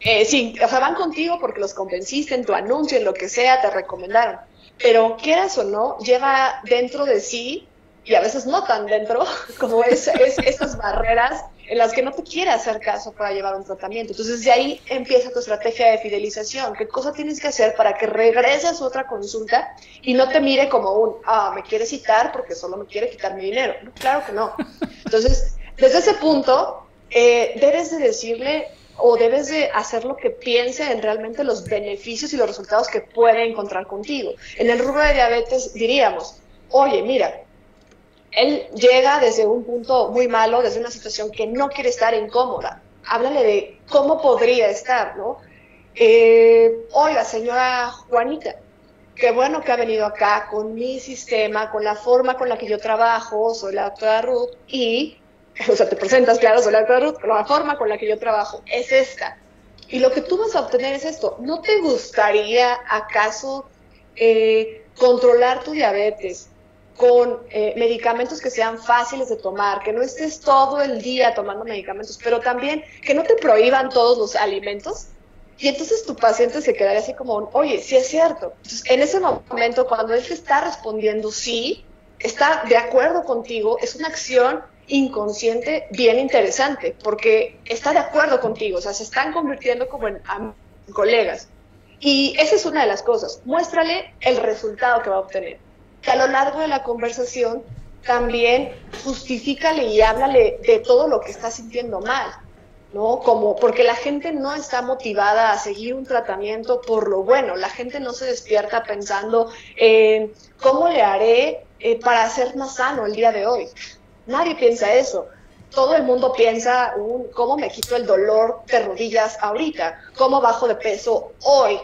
Eh, sí, o sea, van contigo porque los convenciste en tu anuncio, en lo que sea, te recomendaron. pero quieras o no, lleva dentro de sí, y a veces no tan dentro, (laughs) como es, es esas barreras en las que no te quiere hacer caso para llevar un tratamiento. Entonces de ahí empieza tu estrategia de fidelización. ¿Qué cosa tienes que hacer para que regreses a otra consulta y no te mire como un, ah, me quiere citar porque solo me quiere quitar mi dinero? claro que no. Entonces, desde ese punto, eh, debes de decirle o debes de hacer lo que piense en realmente los beneficios y los resultados que puede encontrar contigo. En el rubro de diabetes diríamos, oye, mira, él llega desde un punto muy malo, desde una situación que no quiere estar incómoda. Háblale de cómo podría estar, ¿no? Eh, oiga, señora Juanita, qué bueno que ha venido acá con mi sistema, con la forma con la que yo trabajo, soy la doctora Ruth, y, (laughs) o sea, te presentas, claro, soy la doctora Ruth, pero la forma con la que yo trabajo es esta. Y lo que tú vas a obtener es esto. ¿No te gustaría acaso eh, controlar tu diabetes? Con eh, medicamentos que sean fáciles de tomar, que no estés todo el día tomando medicamentos, pero también que no te prohíban todos los alimentos. Y entonces tu paciente se quedaría así como, oye, sí es cierto. Entonces, en ese momento, cuando él te está respondiendo sí, está de acuerdo contigo, es una acción inconsciente bien interesante, porque está de acuerdo contigo, o sea, se están convirtiendo como en colegas. Y esa es una de las cosas, muéstrale el resultado que va a obtener que a lo largo de la conversación también justifícale y háblale de todo lo que está sintiendo mal, ¿no? Como, porque la gente no está motivada a seguir un tratamiento por lo bueno, la gente no se despierta pensando en cómo le haré eh, para ser más sano el día de hoy. Nadie piensa eso. Todo el mundo piensa cómo me quito el dolor de rodillas ahorita, cómo bajo de peso hoy,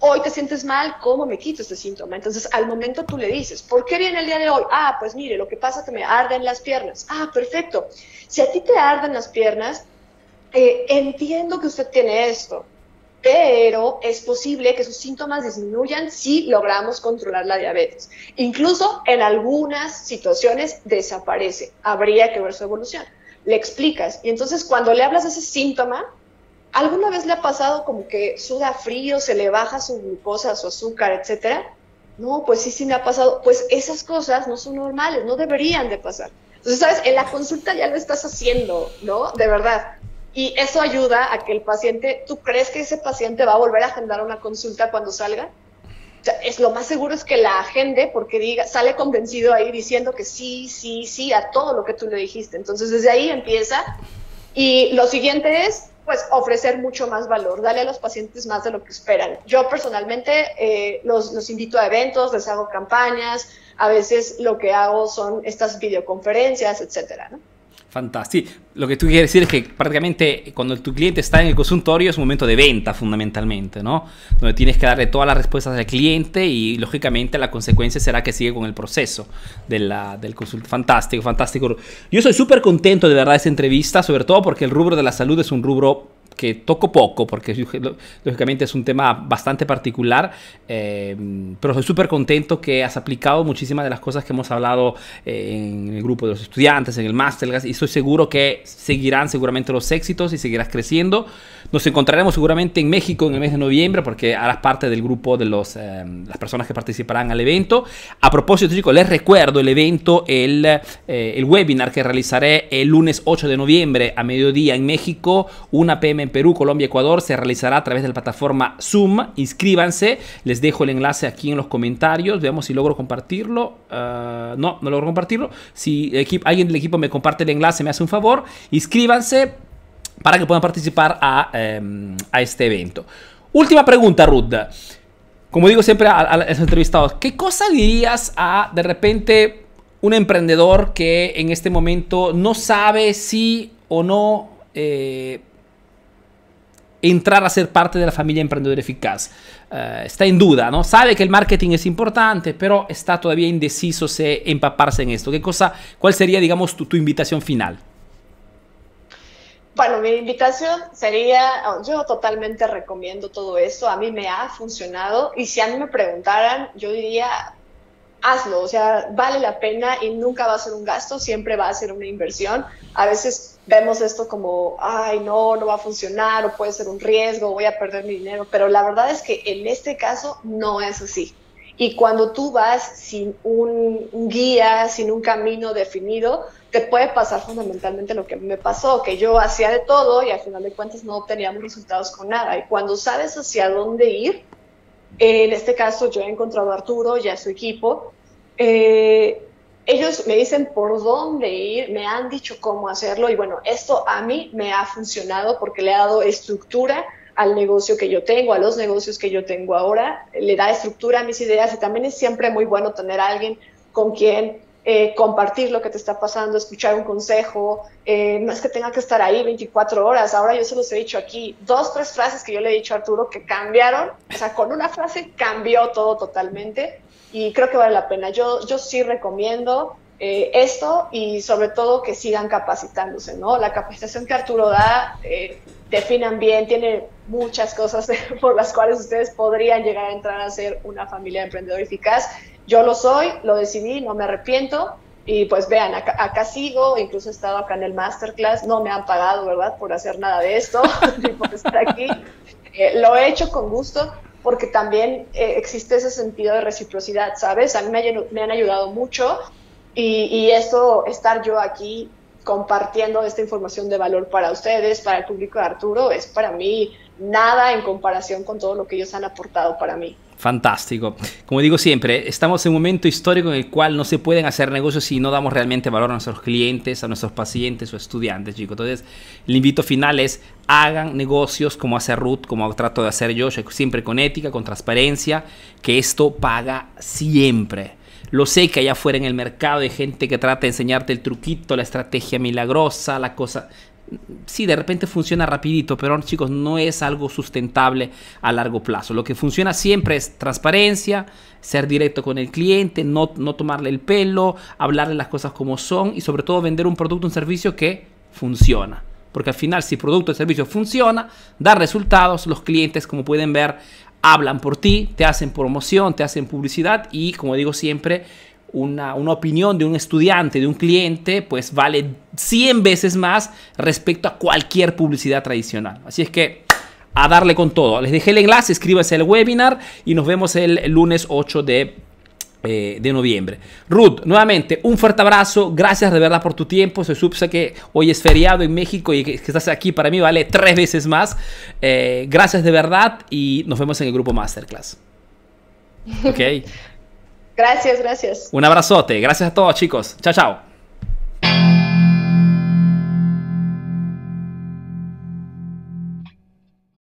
hoy te sientes mal, ¿cómo me quito este síntoma? Entonces, al momento tú le dices, ¿por qué viene el día de hoy? Ah, pues mire, lo que pasa es que me arden las piernas. Ah, perfecto. Si a ti te arden las piernas, eh, entiendo que usted tiene esto, pero es posible que sus síntomas disminuyan si logramos controlar la diabetes. Incluso en algunas situaciones desaparece. Habría que ver su evolución. Le explicas y entonces cuando le hablas de ese síntoma, ¿Alguna vez le ha pasado como que suda frío, se le baja su glucosa, su azúcar, etcétera? No, pues sí, sí me ha pasado. Pues esas cosas no son normales, no deberían de pasar. Entonces, ¿sabes? En la consulta ya lo estás haciendo, ¿no? De verdad. Y eso ayuda a que el paciente, ¿tú crees que ese paciente va a volver a agendar una consulta cuando salga? O sea, es lo más seguro es que la agende porque diga, sale convencido ahí diciendo que sí, sí, sí a todo lo que tú le dijiste. Entonces, desde ahí empieza. Y lo siguiente es, pues ofrecer mucho más valor, darle a los pacientes más de lo que esperan. Yo personalmente eh, los, los, invito a eventos, les hago campañas, a veces lo que hago son estas videoconferencias, etcétera, ¿no? Fantástico. Lo que tú quieres decir es que prácticamente cuando tu cliente está en el consultorio es un momento de venta fundamentalmente, ¿no? Donde tienes que darle todas las respuestas al cliente y lógicamente la consecuencia será que sigue con el proceso de la, del consultorio. Fantástico, fantástico. Yo soy súper contento de verdad de esta entrevista, sobre todo porque el rubro de la salud es un rubro que toco poco, porque lógicamente es un tema bastante particular, eh, pero soy súper contento que has aplicado muchísimas de las cosas que hemos hablado eh, en el grupo de los estudiantes, en el Masterclass, y estoy seguro que seguirán seguramente los éxitos y seguirás creciendo. Nos encontraremos seguramente en México en el mes de noviembre, porque harás parte del grupo de los, eh, las personas que participarán al evento. A propósito, chicos, les recuerdo el evento, el, el webinar que realizaré el lunes 8 de noviembre a mediodía en México, 1 pm Perú, Colombia, Ecuador se realizará a través de la plataforma Zoom. Inscríbanse, les dejo el enlace aquí en los comentarios. Veamos si logro compartirlo. Ah, no, no logro compartirlo. Si alguien del equipo me comparte el enlace, me hace un favor. Inscríbanse para que puedan participar a, em, este evento. Última pregunta, Ruth. Como digo siempre a, a los entrevistados, ¿qué cosa dirías a de repente un emprendedor que en este momento no sabe si o no eh, entrar a ser parte de la familia emprendedora eficaz. Uh, está en duda, ¿no? Sabe que el marketing es importante, pero está todavía indeciso si empaparse en esto. ¿Qué cosa, cuál sería, digamos, tu invitación final? Bueno, mi invitación sería, yo totalmente recomiendo todo esto, a mí me ha funcionado y si a mí me preguntaran, yo diría, hazlo, o sea, vale la pena y nunca va a ser un gasto, siempre va a ser una inversión. A veces vemos esto como, ay, no, no va a funcionar o puede ser un riesgo, voy a perder mi dinero, pero la verdad es que en este caso no es así. Y cuando tú vas sin un, guía, sin un camino definido, te puede pasar fundamentalmente lo que me pasó, que yo hacía de todo y al final de cuentas no obteníamos resultados con nada. Y cuando sabes hacia dónde ir, en este caso yo he encontrado a Arturo y a su equipo, eh, ellos me dicen por dónde ir, me han dicho cómo hacerlo y bueno, esto a mí me ha funcionado porque le ha dado estructura al negocio que yo tengo, a los negocios que yo tengo ahora, le da estructura a mis ideas y también es siempre muy bueno tener a alguien con quien eh, compartir lo que te está pasando, escuchar un consejo, eh, no es que tenga que estar ahí 24 horas, ahora yo se los he dicho aquí, dos, tres frases que yo le he dicho a Arturo que cambiaron, o sea, con una frase cambió todo totalmente y creo que vale la pena. Yo, yo sí recomiendo eh, esto y sobre todo que sigan capacitándose, ¿no? La capacitación que Arturo da definan bien, tiene muchas cosas (laughs) por las cuales ustedes podrían llegar a entrar a ser una familia de emprendedor eficaz. Yo lo soy, lo decidí, no me arrepiento. Y pues vean, acá, sigo, incluso he estado acá en el masterclass, no me han pagado, ¿verdad?, por hacer nada de esto, (laughs) ni por estar aquí. Eh, lo he hecho con gusto porque también eh, existe ese sentido de reciprocidad, ¿sabes? A mí me, han ayudado mucho y, y esto, estar yo aquí compartiendo esta información de valor para ustedes, para el público de Arturo, es para mí nada en comparación con todo lo que ellos han aportado para mí. Fantástico. Como digo siempre, estamos en un momento histórico en el cual no se pueden hacer negocios si no damos realmente valor a nuestros clientes, a nuestros pacientes o estudiantes, chicos. Entonces, el invito final es hagan negocios como hace Ruth, como trato de hacer yo, siempre con ética, con transparencia, que esto paga siempre. Lo sé que allá afuera en el mercado hay gente que trata de enseñarte el truquito, la estrategia milagrosa, la cosa... Sí, de repente funciona rapidito, pero chicos, no es algo sustentable a largo plazo. Lo que funciona siempre es transparencia, ser directo con el cliente, no, no tomarle el pelo, hablarle las cosas como son y sobre todo vender un producto, un servicio que funciona. Porque al final, si producto o servicio funciona, da resultados, los clientes, como pueden ver, hablan por ti, te hacen promoción, te hacen publicidad y como digo siempre, una, opinión de un estudiante, de un cliente, pues vale 100 veces más respecto a cualquier publicidad tradicional. Así es que a darle con todo. Les dejé el enlace, escríbase el webinar y nos vemos el lunes 8 de eh, de noviembre. Ruth, nuevamente, un fuerte abrazo. Gracias de verdad por tu tiempo. Se sé que hoy es feriado en México y que, estás aquí para mí vale tres veces más. Eh, gracias de verdad y nos vemos en el grupo Masterclass. Ok. (laughs) gracias, gracias. Un abrazote. Gracias a todos, chicos. Chao, chao.